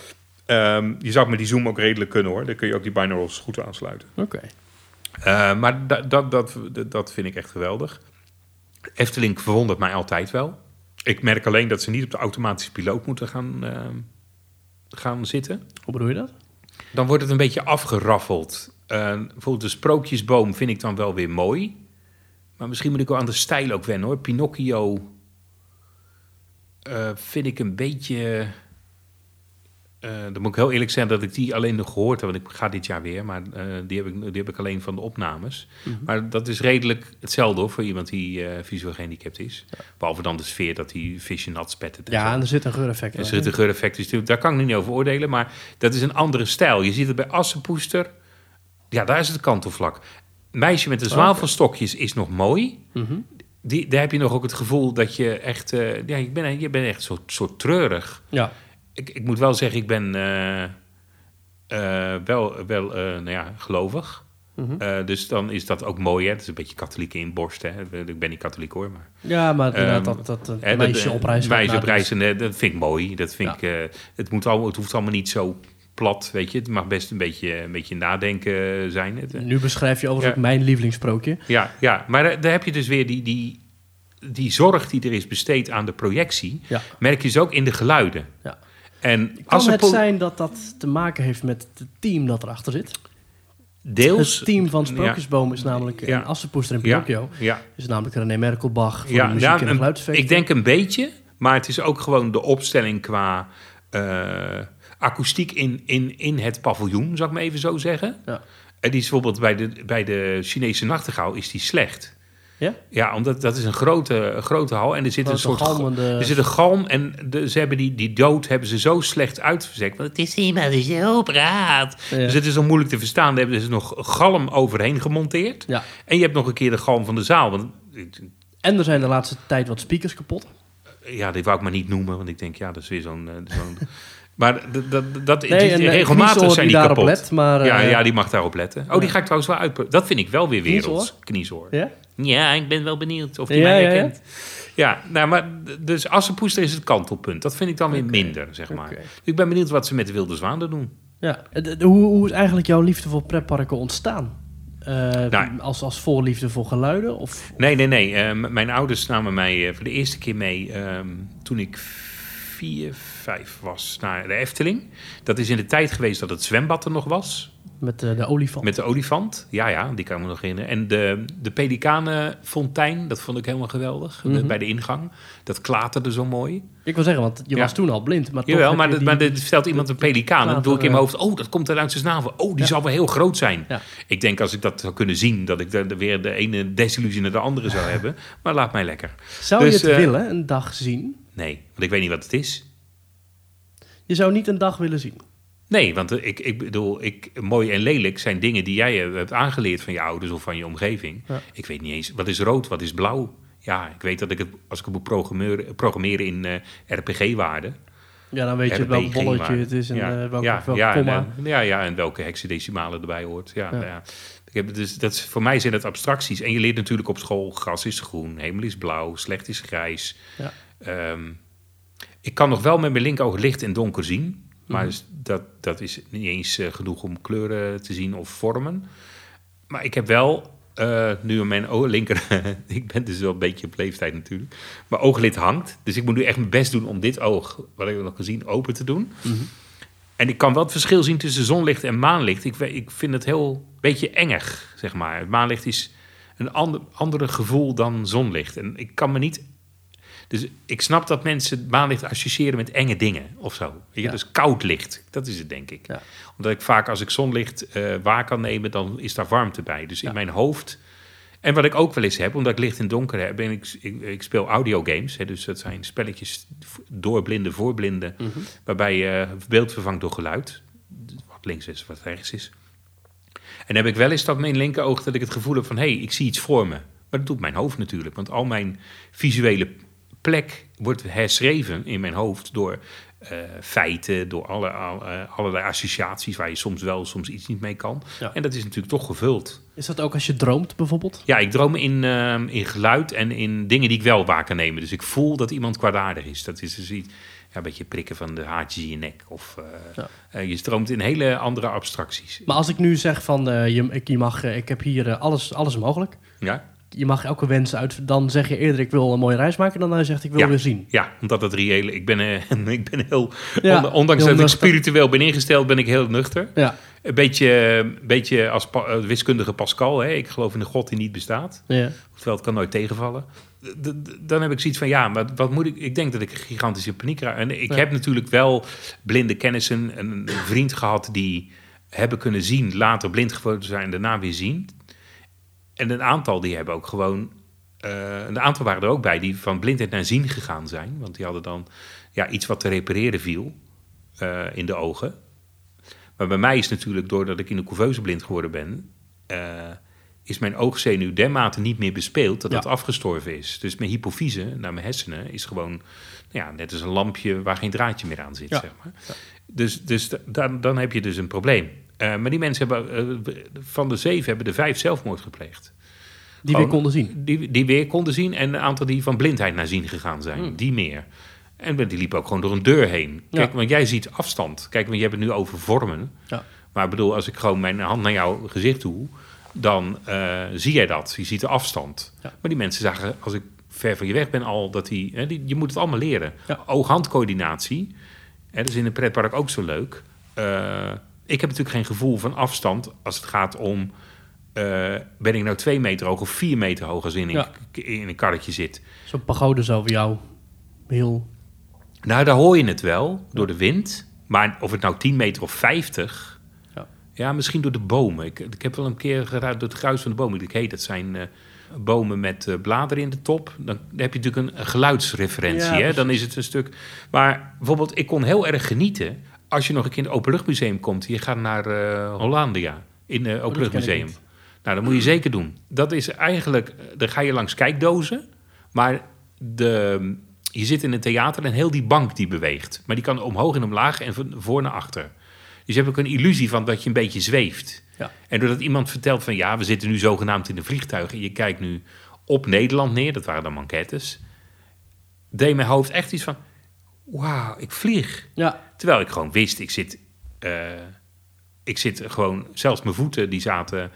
Ehm, je zou met die zoom ook redelijk kunnen hoor. Dan kun je ook die binaurals goed aansluiten. Oké. Eh, maar da- dat, dat, dat, dat vind ik echt geweldig. Efteling verwondert mij altijd wel. Ik merk alleen dat ze niet op de automatische piloot moeten gaan, eh, gaan zitten. Hoe bedoel je dat? Dan wordt het een beetje afgeraffeld. Eh, bijvoorbeeld de sprookjesboom vind ik dan wel weer mooi. Maar misschien moet ik wel aan de stijl ook wennen hoor. Pinocchio eh, vind ik een beetje... eh, dan moet ik heel eerlijk zijn dat ik die alleen nog gehoord heb. Want ik ga dit jaar weer, maar eh, die, heb ik, die heb ik alleen van de opnames. Mhm. Maar dat is redelijk hetzelfde hoor, voor iemand die eh, visueel gehandicapt is. Behalve dan de sfeer dat die visje nat spettert. Ja, zo. en er zit een geureffect Er zit een geureffect, dus daar kan ik niet over oordelen. Maar dat is een andere stijl. Je ziet het bij Assenpoester. Ja, daar is het kantelvlak. Meisje met de zwavelstokjes is nog mooi. Mhm. Die, daar heb je nog ook het gevoel dat je echt... eh, ja, je bent, je bent echt zo, soort treurig. Ja. Ik, ik moet wel zeggen, ik ben eh, eh, wel, wel nou ja, gelovig. Mhm. Dus dan is dat ook mooi. Hè? Het is een beetje katholieke inborst. Hè? Ik ben niet katholiek hoor, maar... ja, maar inderdaad, Ehm, dat, dat meisje dat, op reis gaat Meisje op reis, dat vind ik mooi. Dat vind Ja. ik, het, moet allemaal, het hoeft allemaal niet zo plat, weet je. Het mag best een beetje, een beetje nadenken zijn. Het, eh, Nu beschrijf je overigens Ja. mijn lievelingssprookje. ja, ja, maar daar, daar heb je dus weer die, die, die zorg die er is besteed aan de projectie. Ja. Merk je dus ook in de geluiden. Ja. En Kan als het zijn dat dat te maken heeft met het team dat erachter zit? deels... Het team van Sprookjesboom is namelijk Ja. in Assenpoester en Pinocchio. ja, Is namelijk René Merkelbach voor ja, de muziek ja, en de geluidseffecten. ik denk een beetje, maar het is ook gewoon de opstelling qua eh, akoestiek in, in, in het paviljoen, zou ik maar even zo zeggen. Ja. En die is bijvoorbeeld bij de, bij de Chinese nachtegaal is die slecht. Ja? Ja, omdat dat is een grote, grote hal en er zit een soort galmende- er zit een galm en de, ze hebben die, die dood hebben ze zo slecht uitverzekt. Want het is iemand die zo praat. Ja. Dus het is zo moeilijk te verstaan. Daar hebben ze nog galm overheen gemonteerd. Ja. En je hebt nog een keer de galm van de zaal. Want En er zijn de laatste tijd wat speakers kapot. ja, die wou ik maar niet noemen, want ik denk ja, dat is weer zo'n. eh, zo'n maar dat, dat, dat Nee, en, eh, regelmatig zijn die die kapot. let, maar, ja, eh, ja, die mag daarop letten. Oh, die ga ik trouwens wel uit. Dat vind ik wel weer werelds. Kniezoor. Ja? Ja, ik ben wel benieuwd of die Ja, mij herkent. Ja, nou, maar dus Assenpoester is het kantelpunt. Dat vind ik dan weer minder, zeg maar. Dus ik ben benieuwd wat ze met de Wilde Zwaan doen. Ja. Eh, de- de- Hoe, hoe is eigenlijk jouw liefde voor pretparken ontstaan? Nou. als, als voorliefde voor geluiden? Of, Nee, nee, nee. Mijn ouders namen mij voor de eerste keer mee ehm, toen ik vier, vijf was naar de Efteling. Dat is in de tijd geweest dat het zwembad er nog was. met eh, de olifant? Met de olifant. Ja, ja, die kan ik me nog herinneren. En de, de pelikanenfontein, dat vond ik helemaal geweldig. De- Mhm. bij de ingang. Dat klaterde zo mooi. Ik wil zeggen, want je Ja. was toen al blind. Maar toch Jawel, maar, je dat- die- maar er stelt iemand een pelikaan. En dan doe ik in mijn hoofd, oh, dat komt eruit zijn snavel. Oh, die Ja. zal wel heel groot zijn. Ja. Ik denk als ik dat zou kunnen zien, dat ik dan weer de ene desillusie naar de andere zou hebben. Maar laat mij lekker. Zou dus, je het eh, willen, een dag zien? Nee, want ik weet niet wat het is. Je zou niet een dag willen zien. Nee, want eh, ik, ik bedoel, ik, mooi en lelijk zijn dingen die jij eh, hebt aangeleerd van je ouders of van je omgeving. Ja. Ik weet niet eens, wat is rood, wat is blauw? Ja, ik weet dat ik het, als ik het moet programmeren, programmeren in eh, RPG-waarden. Ja, dan weet je welk bolletje het is en ja, eh, welk, ja, welk ja, komma. en, ja, ja, en welke hexadecimalen erbij hoort. Ja, Ja. heb, dus, dat, is- voor mij zijn het abstracties. En je leert natuurlijk op school, gras is groen, hemel is blauw, slecht is grijs. Ja. Ik kan nog wel met mijn linkeroog licht en donker zien. Maar Mhm. dus dat, dat is niet eens eh, genoeg om kleuren te zien of vormen. Maar ik heb wel, eh, nu mijn oog, linker... ik ben dus wel een beetje op leeftijd natuurlijk. Mijn ooglid hangt. Dus ik moet nu echt mijn best doen om dit oog, wat ik nog gezien, open te doen. Mhm. En ik kan wel het verschil zien tussen zonlicht en maanlicht. Ik, ik vind het heel beetje engig, zeg maar. Het maanlicht is een ander, andere gevoel dan zonlicht. En ik kan me niet... Dus ik snap dat mensen maanlicht associëren met enge dingen of zo. Weet je? Ja. Dus koud licht, dat is het denk ik. Ja. Omdat ik vaak als ik zonlicht eh, waar kan nemen, dan is daar warmte bij. Dus in mijn hoofd... En wat ik ook wel eens heb, omdat ik licht en donker heb... Ben ik, ik, ik speel audiogames. Hè, dus dat zijn spelletjes door blinden, voor blinden... Mhm. waarbij je beeld vervangt door geluid. Wat links is, wat rechts is. En dan heb ik wel eens dat mijn linkeroog dat ik het gevoel heb van... hé, hey, ik zie iets voor me. Maar dat doet mijn hoofd natuurlijk. Want al mijn visuele plek wordt herschreven in mijn hoofd... door eh, feiten, door alle, al- eh, allerlei associaties... waar je soms wel, soms iets niet mee kan. Ja. En dat is natuurlijk toch gevuld. Is dat ook als je droomt bijvoorbeeld? Ja, ik droom in, ehm, in geluid en in dingen die ik wel waar kan nemen. Dus ik voel dat iemand kwaadaardig is. Dat is dus iets, ja, een beetje prikken van de haartjes in je nek. Of eh, Ja. je stroomt in hele andere abstracties. Maar als ik nu zeg van, je, ik, je mag, ik heb hier alles, alles mogelijk. Ja? Je mag elke wens uit. Dan zeg je eerder, ik wil een mooie reis maken. Dan hij zegt, ik wil Ja. weer zien. ja, omdat dat reële... Ik ben, eh, ik ben heel... Ja, on- ondanks heel dat ik spiritueel ben ingesteld, ben ik heel nuchter. Ja, Een beetje, een beetje als pa- eh, wiskundige Pascal. Hè? Ik geloof in een god die niet bestaat. ja. Oftewel, het kan nooit tegenvallen. D- Dan heb ik zoiets van, ja, maar wat moet ik... Ik denk dat ik een gigantische paniek raak. En ik Ja. heb natuurlijk wel blinde kennissen. Een, een vriend gehad die hebben kunnen zien... later blind geworden zijn daarna weer zien. En een aantal die hebben ook gewoon... eh, een aantal waren er ook bij die van blindheid naar zien gegaan zijn. Want die hadden dan ja, iets wat te repareren viel eh, in de ogen. Maar bij mij is natuurlijk, doordat ik in de couveuse blind geworden ben... eh, is mijn oogzenuw dermate niet meer bespeeld dat Ja. het afgestorven is. Dus mijn hypofyse naar mijn hersenen is gewoon nou ja, net als een lampje waar geen draadje meer aan zit. Ja. Zeg maar. Dus, dus da- dan, dan heb je dus een probleem. Eh, maar die mensen hebben, eh, van de zeven hebben er vijf zelfmoord gepleegd. Die weer konden zien. Die, die weer konden zien en een aantal die van blindheid naar zien gegaan zijn. Hmm. Die meer. En die liepen ook gewoon door een deur heen. Kijk, Ja. want jij ziet afstand. Kijk, want je hebt het nu over vormen. Ja. Maar ik bedoel, als ik gewoon mijn hand naar jouw gezicht doe, dan eh, zie jij dat. Je ziet de afstand. Ja. Maar die mensen zagen, als ik ver van je weg ben, al dat die, hè, die je moet het allemaal leren. Oog-handcoördinatie, dat is in een pretpark ook zo leuk. Ik heb natuurlijk geen gevoel van afstand als het gaat om, eh, ben ik nou twee meter hoog of vier meter hoog als in, Ja. in een karretje zit. Zo'n pagode zou voor jou heel... Nou, daar hoor je het wel door de wind. Maar of het nou 10 meter of 50, Ja. Ja, misschien door de bomen. Ik, ik heb wel een keer geruid door het gruis van de bomen. Ik heet, dat zijn eh, bomen met eh, bladeren in de top. Dan, heb je natuurlijk een, een geluidsreferentie. Ja, hè? Dan is het een stuk... Maar bijvoorbeeld, ik kon heel erg genieten... als je nog een keer in het Openluchtmuseum komt. Je gaat naar eh, Hollandia in het Openluchtmuseum. niet. Nou, dat moet je zeker doen. Dat is eigenlijk... eh, Dan ga je langs kijkdozen. Maar de, je zit in een theater en heel die bank die beweegt. Maar die kan omhoog en omlaag en van voor naar achter. Dus je hebt ook een illusie van dat je een beetje zweeft. Ja. En doordat iemand vertelt van ja, we zitten nu zogenaamd in een vliegtuig en je kijkt nu op Nederland neer, dat waren dan manquettes, deed mijn hoofd echt iets van, wauw, ik vlieg. Ja, Terwijl ik gewoon wist, ik zit, eh, ik zit gewoon, zelfs mijn voeten die zaten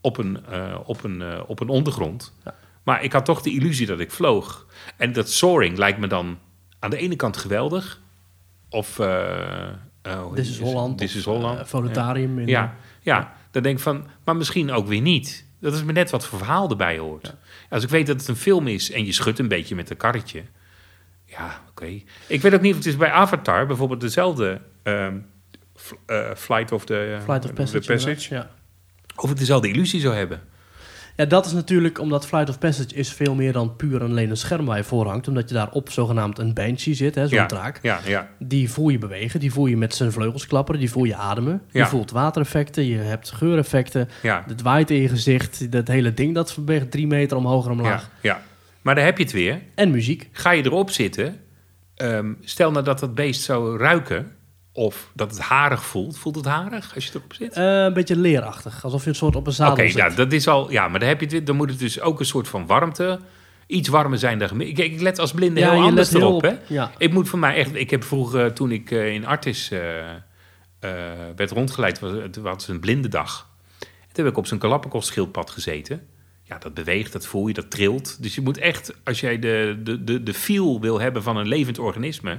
op een, eh, op een, eh, op een ondergrond. Ja. Maar ik had toch de illusie dat ik vloog. En dat soaring lijkt me dan aan de ene kant geweldig. Of, eh eh, heet is? Holland. Of, is Holland. Volutarium. in- Ja, ja, dan denk ik van, maar misschien ook weer niet. Dat is me net wat voor verhaal erbij hoort. Als ik weet dat het een film is en je schudt een beetje met een karretje. Ja, oké. Ik weet ook niet of het is bij Avatar bijvoorbeeld dezelfde ehm, eh, Flight of the, Flight of the Passage. Ja. Of het dezelfde illusie zou hebben. ja, dat is natuurlijk omdat Flight of Passage is veel meer dan puur en alleen een scherm waar je voor hangt. Omdat je daar op zogenaamd een banshee zit, hè, zo'n ja, draak. Ja, ja, Die voel je bewegen, die voel je met zijn vleugels klapperen, die voel je ademen. Je voelt watereffecten, je hebt geureffecten. ja, Het waait in je gezicht, dat hele ding dat beweegt drie meter omhoog en omlaag. ja, ja. Maar daar heb je het weer. En muziek. Ga je erop zitten, ehm, stel nou dat dat beest zou ruiken... of dat het harig voelt. Voelt het harig als je erop zit? Eh, een beetje leerachtig, alsof je een soort op een Oké, zadel zit. nou, dat is al. Ja, maar dan heb je het. Dan moet het dus ook een soort van warmte. Iets warmer zijn dan gemiddeld. Ik, ik let als blinde Ja, heel je anders erop. Hè? Ja. Ik moet voor mij echt. Ik heb vroeger, toen ik eh, in Artis eh, eh, werd rondgeleid, was het was een blinde dag. Toen heb ik op zo'n Galapagos schildpad gezeten. Ja, dat beweegt, dat voel je, dat trilt. Dus je moet echt, als jij de, de, de, de feel wil hebben van een levend organisme.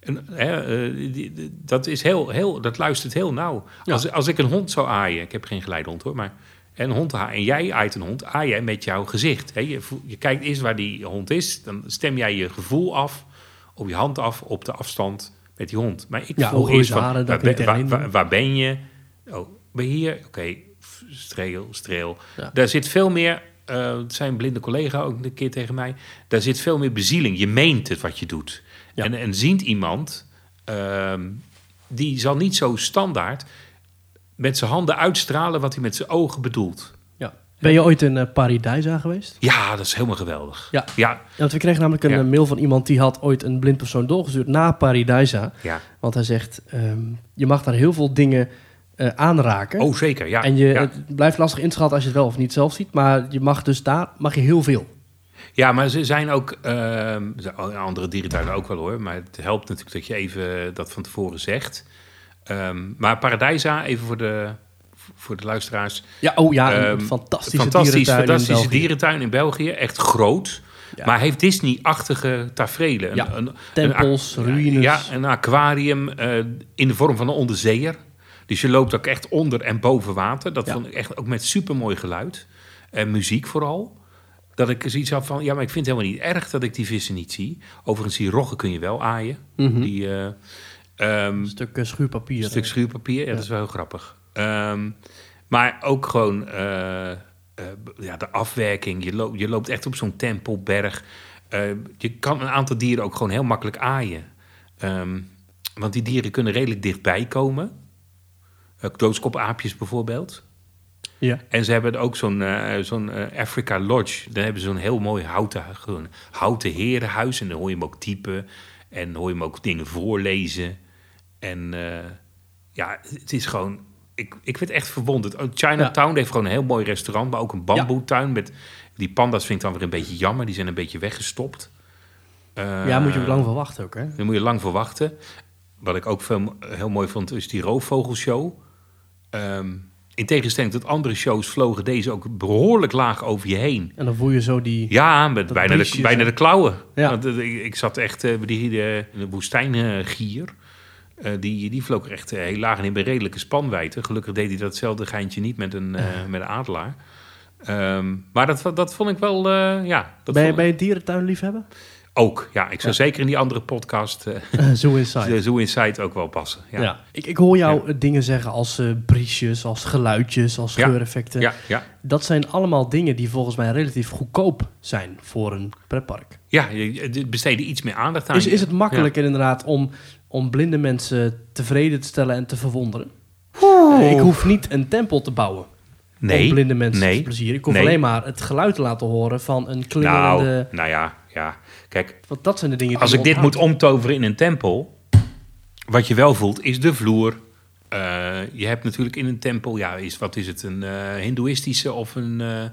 En, hè, eh, die- die- dat, is heel, heel, dat luistert heel nauw. Ja. Als, als ik een hond zou aaien, ik heb geen geleidehond hoor, maar een hond en jij aait een hond, aai jij met jouw gezicht. Hè? Je, je kijkt eerst waar die hond is, dan stem jij je gevoel af, op je hand af, op de afstand met die hond. Maar ik Ja, voel eerst van, waar, waar, waar, ben je? Oh, ben je hier? Oké, streel, streel. Ja. Daar zit veel meer, het zijn blinde collega ook een keer tegen mij, daar zit veel meer bezieling. Je meent het wat je doet. Ja. En, en ziet iemand, ehm, die zal niet zo standaard met zijn handen uitstralen wat hij met zijn ogen bedoelt. Ja. Ben je ooit in uh, Paradijsa geweest? Ja, dat is helemaal geweldig. Ja. ja, want we kregen namelijk een Ja. eh, mail van iemand die had ooit een blind persoon doorgestuurd naar Paradijsa. ja. Want hij zegt, ehm, je mag daar heel veel dingen eh, aanraken. Oh, zeker, ja. en je, ja. het blijft lastig inschatten als je het wel of niet zelf ziet. Maar je mag dus daar mag je heel veel. Ja, maar ze zijn ook, ehm, er andere dierentuinen ook wel hoor, maar het helpt natuurlijk dat je even dat van tevoren zegt. Ehm, maar Paradijsa, even voor de, voor de luisteraars. Ja, oh ja, een Ehm, fantastische Fantastisch, dierentuin in fantastische België. dierentuin in België, echt groot. Ja. Maar heeft Disney-achtige tafereelen. Een- Ja, een, Tempels, een, ruïnes. Ja, een aquarium eh, in de vorm van een onderzeeër. Dus je loopt ook echt onder en boven water. Dat Ja. vond ik echt ook met supermooi geluid. En muziek vooral. Dat ik zoiets had van, ja, maar ik vind het helemaal niet erg dat ik die vissen niet zie. Overigens, die roggen kun je wel aaien. Mhm. Die, eh, ehm, stuk eh, schuurpapier. stuk schuurpapier, ja, dat is wel heel grappig. Ehm, maar ook gewoon eh, eh, ja, de afwerking. Je, loopt je loopt echt op zo'n tempelberg. Eh, je kan een aantal dieren ook gewoon heel makkelijk aaien. Ehm, want die dieren kunnen redelijk dichtbij komen. Uh, doodskopaapjes bijvoorbeeld. Ja. En ze hebben ook zo'n eh, zo'n eh, Africa Lodge. Daar hebben ze zo'n heel mooi houten, gewoon houten herenhuis. En dan hoor je hem ook typen. En hoor je hem ook dingen voorlezen. En eh, ja, het is gewoon... Ik, ik werd echt verwonderd. Oh, Chinatown heeft gewoon een heel mooi restaurant. Maar ook een bamboetuin. Met, die panda's vind ik dan weer een beetje jammer. Die zijn een beetje weggestopt. Eh, ja, moet je ook lang van wachten ook, hè? daar moet je lang voor wachten. Wat ik ook veel, heel mooi vond, is die roofvogelshow. Ehm, in tegenstelling tot andere shows vlogen deze ook behoorlijk laag over je heen. En dan voel je zo die... Ja, met bijna de, bijna zo. de klauwen. Ja. Want, eh, ik, ik zat echt eh, bij die, eh, de woestijngier. Eh, die, die vloog er echt eh, heel laag en in bij redelijke spanwijdte. Gelukkig deed hij datzelfde geintje niet met een, eh, met een adelaar. Ehm, maar dat, dat vond ik wel, eh, ja. Dat ben, je, vond- ben je dierentuin liefhebber? Ook, ja. Ik zou Ja. zeker in die andere podcast, eh Eh, Zo Inside. de Zoo Inside, ook wel passen. Ja. Ja, Ik, ik hoor jou eh, dingen zeggen als eh briesjes, als geluidjes, als geureffecten. ja, ja. Dat zijn allemaal dingen die volgens mij relatief goedkoop zijn voor een pretpark. ja besteden iets meer aandacht aan. Is, je. is het makkelijker inderdaad om, om blinde mensen tevreden te stellen en te verwonderen? Ik hoef niet een tempel te bouwen. Nee, om blinde mensen nee. te plezieren. Ik hoef nee. alleen maar het geluid te laten horen van een Nou, klingelende... nou ja, ja. Kijk, Want dat zijn de dingen die als ik dit moet omtoveren in een tempel, wat je wel voelt, is de vloer. Eh, je hebt natuurlijk in een tempel, ja, is, wat is het, een eh hindoeïstische of een, eh, eh,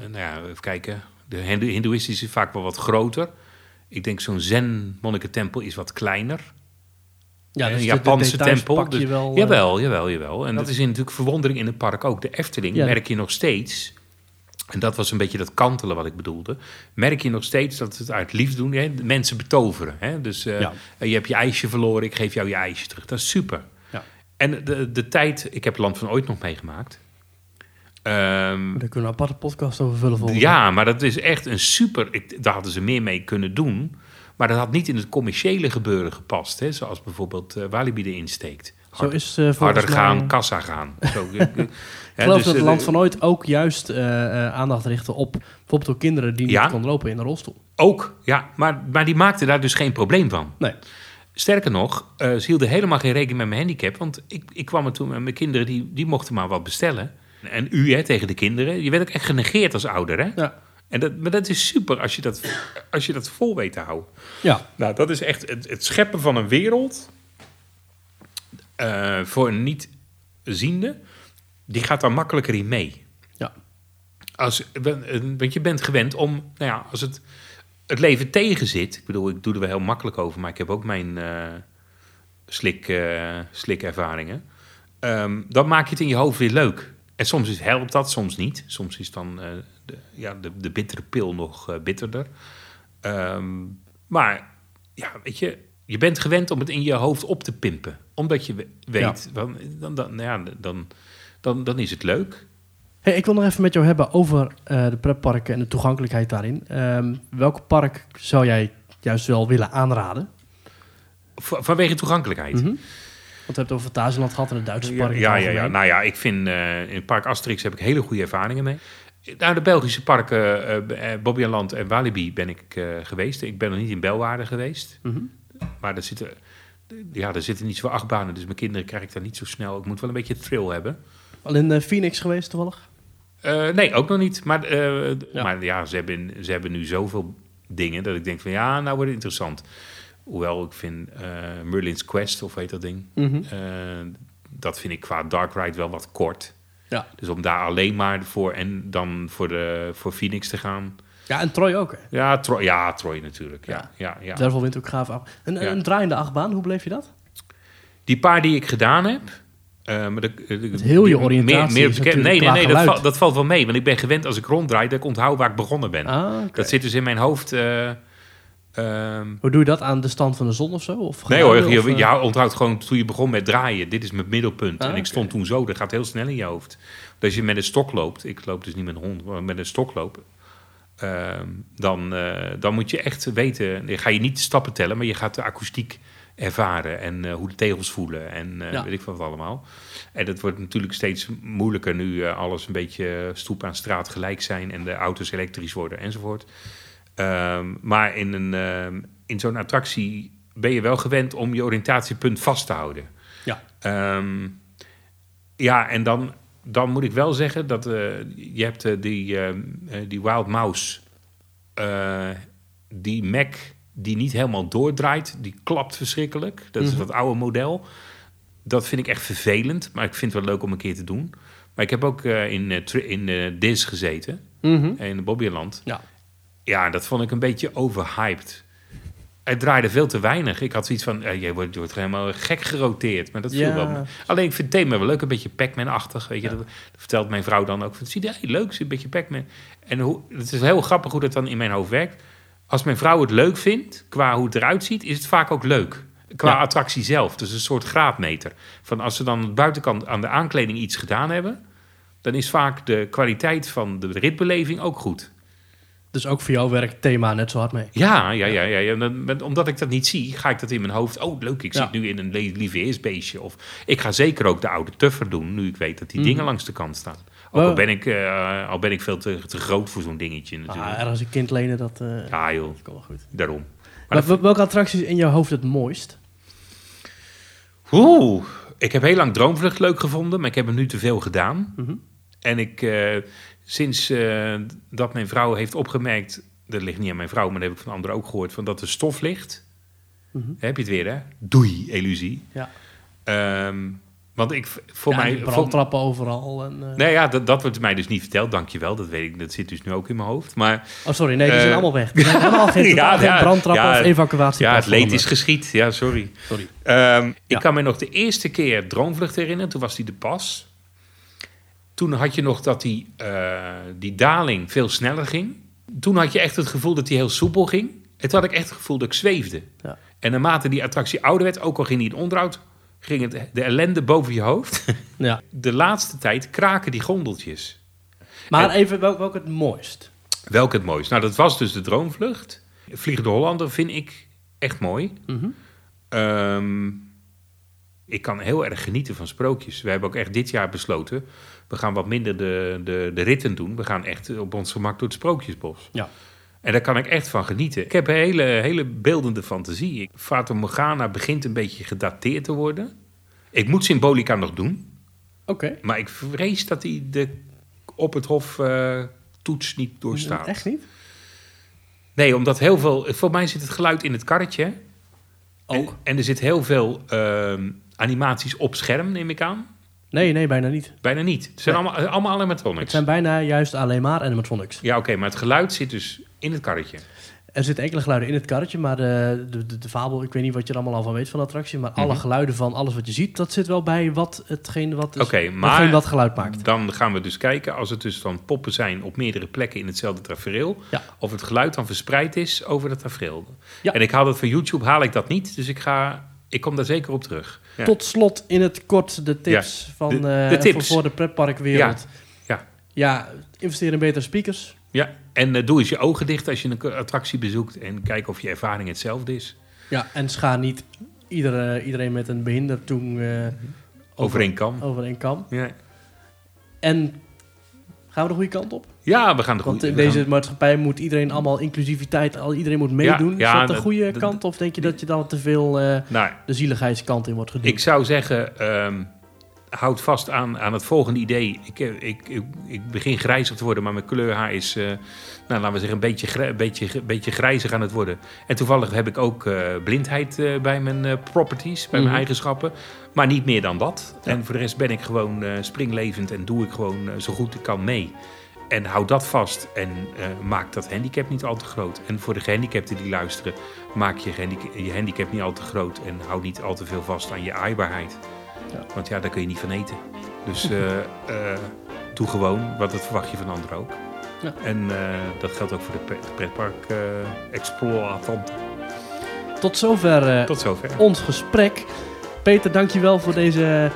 nou ja, even kijken. De hindoe- hindoeïstische is vaak wel wat groter. Ik denk zo'n zen-monnikentempel is wat kleiner. Ja, een dus de- de Japanse details tempel. pak je Dus- wel, jawel, jawel, jawel. En dat is natuurlijk verwondering in het park ook. De Efteling Ja. merk je nog steeds. En dat was een beetje dat kantelen wat ik bedoelde. Merk je nog steeds dat het uit liefde doen. Hè? Mensen betoveren. Hè? Dus eh, Ja. je hebt je ijsje verloren, ik geef jou je ijsje terug. Dat is super. Ja. En de, de tijd, ik heb Land van Ooit nog meegemaakt. Ehm, Daar kunnen we een aparte podcast over vullen volgens ja, maar dat is echt een super. Ik, daar hadden ze meer mee kunnen doen. Maar dat had niet in het commerciële gebeuren gepast. Hè? Zoals bijvoorbeeld eh Walibi erin steekt. Zo is volgens harder mij... gaan, kassa gaan. Zo, Ik geloof dus, dat het eh, Land van Ooit ook juist eh, aandacht richtte op bijvoorbeeld ook kinderen die niet konden lopen in een rolstoel. Ook, ja. Maar, maar die maakte daar dus geen probleem van. Nee. Sterker nog, ze hielden helemaal geen rekening met mijn handicap. Want ik, ik kwam er toen met mijn kinderen, die, die mochten maar wat bestellen. En u hè, tegen de kinderen. Je werd ook echt genegeerd als ouder. Hè? Ja. En dat, maar dat is super als je dat, als je dat vol weet te houden. Ja, Nou, dat is echt het, het scheppen van een wereld eh, voor een niet-ziende. Die gaat daar makkelijker in mee. ja. Als, want je bent gewend om, nou ja, als het, het leven tegen zit. Ik bedoel, ik doe er wel heel makkelijk over, maar ik heb ook mijn eh, slik, eh, slikervaringen. Ehm, dan maak je het in je hoofd weer leuk. En soms is, helpt dat, soms niet. Soms is dan eh, de, ja, de, de bittere pil nog eh, bitterder. Ehm, maar ja, weet je, je bent gewend om het in je hoofd op te pimpen. Omdat je we- weet, dan, dan, dan, ja, dan, dan, dan is het leuk. Hey, ik wil nog even met jou hebben over eh, de pretparken en de toegankelijkheid daarin. Ehm, welk park zou jij juist wel willen aanraden? Va- Vanwege toegankelijkheid. Mhm. Want we hebben het over Fantasieland gehad en het Duitse park. Ja, ja, ja. Nou ja, ik vind eh, in het park Asterix heb ik hele goede ervaringen mee. Nou, de Belgische parken, Bobbejaanland en Walibi ben ik geweest. Ik ben nog niet in Belwaarde geweest. Mhm. Maar er zitten, ja, er zitten niet zo achtbanen, dus mijn kinderen krijg ik daar niet zo snel. Ik moet wel een beetje thrill hebben. Al in eh, Phoenix geweest toevallig? Eh, nee, ook nog niet. Maar, eh, Ja. maar ja, ze hebben, ze hebben nu zoveel dingen dat ik denk van ja, nou wordt het interessant. Hoewel ik vind Merlin's Quest, of heet dat ding, Mhm. dat vind ik qua Dark Ride wel wat kort. Ja. Dus om daar alleen maar voor en dan voor, de, voor Phoenix te gaan. Ja, en Troy ook. Hè? Ja, Troy, ja, Troy natuurlijk. Ja, ja. Ja, Daarvoor wint ook gaaf af. Een, draaiende achtbaan, hoe bleef je dat? Die paar die ik gedaan heb. maar de, de- Met heel je oriëntatie Meer, meer is bekend, nee, nee, nee, dat, dat valt wel mee. Want ik ben gewend als ik ronddraai dat ik onthoud waar ik begonnen ben. Ah. Dat zit dus in mijn hoofd. eh, ehm, Hoe doe je dat aan de stand van de zon of zo? Of nee hoor, je, of, onthoudt gewoon toen je begon met draaien. Dit is mijn middelpunt. Ah, en ik stond toen zo, dat gaat heel snel in je hoofd. Dus als je met een stok loopt, ik loop dus niet met een hond, maar met een stok lopen. Ehm, dan, eh, dan moet je echt weten, dan ga je niet de stappen tellen, maar je gaat de akoestiek ervaren en eh, hoe de tegels voelen en Ja. weet ik wat allemaal. En dat wordt natuurlijk steeds moeilijker nu alles een beetje stoep aan straat gelijk zijn en de auto's elektrisch worden enzovoort. Ehm, maar in, een, ehm, in zo'n attractie ben je wel gewend om je oriëntatiepunt vast te houden. Ja. Ja, en dan, dan moet ik wel zeggen dat eh, je hebt eh, die, eh, die Wild Mouse, die Mac die niet helemaal doordraait, die klapt verschrikkelijk. Dat is Mhm. dat oude model. Dat vind ik echt vervelend, maar ik vind het wel leuk om een keer te doen. Maar ik heb ook in, in Diz gezeten, mhm. in Bobbejaanland. Ja. Ja, dat vond ik een beetje overhyped. Het draaide veel te weinig. Ik had zoiets van, eh, je, wordt, helemaal gek geroteerd. Maar dat viel Ja. wel mee. Alleen, ik vind het thema wel leuk. Een beetje Pac-Man-achtig. Weet je, Ja. dat, dat vertelt mijn vrouw dan ook. Van, zie je, hey, leuk, zie een beetje Pac-Man. En hoe, het is heel grappig hoe dat dan in mijn hoofd werkt. Als mijn vrouw het leuk vindt, qua hoe het eruit ziet, is het vaak ook leuk. Qua Ja. attractie zelf. Dus een soort graadmeter. Van als ze dan aan de buitenkant aan de aankleding iets gedaan hebben... dan is vaak de kwaliteit van de ritbeleving ook goed. Dus ook voor jou werkt thema net zo hard mee. Ja, ja, ja, ja. ja. Omdat ik dat niet zie, ga ik dat in mijn hoofd. Oh, leuk, ik Ja. zit nu in een le- lieveheersbeestje. Of ik ga zeker ook de oude tuffer doen, nu ik weet dat die Mhm. dingen langs de kant staan. Ook al ben ik, eh, al ben ik veel te, te groot voor zo'n dingetje natuurlijk. Ah, ergens een kind lenen, dat uh, ja, joh, komt wel goed. daarom. Maar wel- welke attractie is in jouw hoofd het mooist? Oeh, ik heb heel lang Droomvlucht leuk gevonden, maar ik heb hem nu te veel gedaan. Mhm. En ik, eh, sinds eh, dat mijn vrouw heeft opgemerkt, dat ligt niet aan mijn vrouw, maar dat heb ik van anderen ook gehoord, van dat er stof ligt. Mhm. Heb je het weer, hè? Doei, illusie. Ja. Ehm, want ik, voor ja, mij... voor- brandtrappen overal. En, eh, nee, ja, dat, dat wordt mij dus niet verteld, dankjewel. Dat weet ik, dat zit dus nu ook in mijn hoofd. Maar Oh, sorry, nee, die zijn Eh, allemaal weg. Die zijn helemaal geen, Ja, ja, brandtrappen ja, of evacuatie. ja, het leed is geschied. Ja, sorry. Sorry. Ehm. Ik kan me nog de eerste keer Droomvlucht herinneren. Toen was die de pas. Toen had je nog dat die, eh, die daling veel sneller ging. Toen had je echt het gevoel dat die heel soepel ging. En toen had ik echt het gevoel dat ik zweefde. Ja. En naarmate die attractie ouder werd, ook al ging die in onderhoud... ging het, de ellende boven je hoofd. Ja. De laatste tijd kraken die gondeltjes. Maar En- even, welk, welk het mooist? Welke het mooist? Nou, dat was dus de Droomvlucht. Vliegende Hollander vind ik echt mooi. Ehm, ik kan heel erg genieten van sprookjes. We hebben ook echt dit jaar besloten... we gaan wat minder de, de, de ritten doen. We gaan echt op ons gemak door het Sprookjesbos. Ja. En daar kan ik echt van genieten. Ik heb een hele, hele beeldende fantasie. Fata Morgana begint een beetje gedateerd te worden. Ik moet Symbolica nog doen. Oké. Maar ik vrees dat hij de op het hof eh, toets niet doorstaat. Echt niet? Nee, omdat heel veel... Voor mij zit het geluid in het karretje. Ook? En, en er zit heel veel ehm, animaties op scherm, neem ik aan. Nee, nee, bijna niet. Bijna niet. Het zijn Nee. allemaal, allemaal animatronics. Het zijn bijna juist alleen maar animatronics. Ja, oké, maar het geluid zit dus in het karretje. Er zitten enkele geluiden in het karretje, maar de, de, de, de fabel, ik weet niet wat je er allemaal al van weet van de attractie, maar alle Mhm. geluiden van alles wat je ziet, dat zit wel bij wat hetgeen wat, dus, Oké, hetgeen maar wat geluid maakt. dan gaan we dus kijken... als het dus dan poppen zijn op meerdere plekken in hetzelfde tafereel... Ja. of het geluid dan verspreid is over het tafereel. Ja. En ik haal dat van YouTube, haal ik dat niet. Dus ik, ga, ik kom daar zeker op terug. Ja. Tot slot in het kort de tips van de- eh, de tips. Voor, voor de pretparkwereld. Ja. ja, investeer in betere speakers. Ja, en eh, doe eens je ogen dicht als je een attractie bezoekt... en kijk of je ervaring hetzelfde is. Ja, en schaar niet iedere, iedereen met een behindertoeng eh Over één kam. over één kam. Ja. En gaan we de goede kant op? Ja, we gaan de Want goede... in we gaan- deze maatschappij moet iedereen allemaal inclusiviteit, al iedereen moet meedoen. ja, is dat de de- goede de- kant? Of denk je dat je dan te veel eh, Nou, de zieligheidskant in wordt geduwd? ik zou zeggen, ehm, houd vast aan, aan het volgende idee. Ik, eh, ik, ik, ik begin grijzig te worden, maar mijn kleurhaar is, eh, nou, laten we zeggen, een beetje, beetje, beetje grijzig aan het worden. En toevallig heb ik ook eh, blindheid bij mijn properties, bij Mhm. mijn eigenschappen. Maar niet meer dan dat. Ja. En voor de rest ben ik gewoon springlevend en doe ik gewoon zo goed ik kan mee. En hou dat vast en maak dat handicap niet al te groot. En voor de gehandicapten die luisteren, maak je, je handicap niet al te groot en hou niet al te veel vast aan je aaibaarheid. Ja. Want ja, daar kun je niet van eten. Dus eh, eh, doe gewoon, wat dat verwacht je van anderen ook. Ja. En eh, dat geldt ook voor de pret- pretpark exploitant. Tot zover Tot zover. ons gesprek. Peter, dankjewel voor deze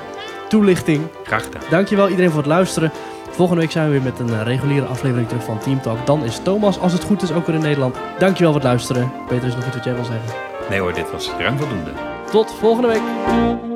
toelichting. Graag gedaan. Dankjewel iedereen voor het luisteren. Volgende week zijn we weer met een reguliere aflevering terug van Team Talk. Dan is Thomas, als het goed is, ook weer in Nederland. Dankjewel voor het luisteren. Peter, is nog iets wat jij wil zeggen? Nee hoor, dit was ruim voldoende. Tot volgende week.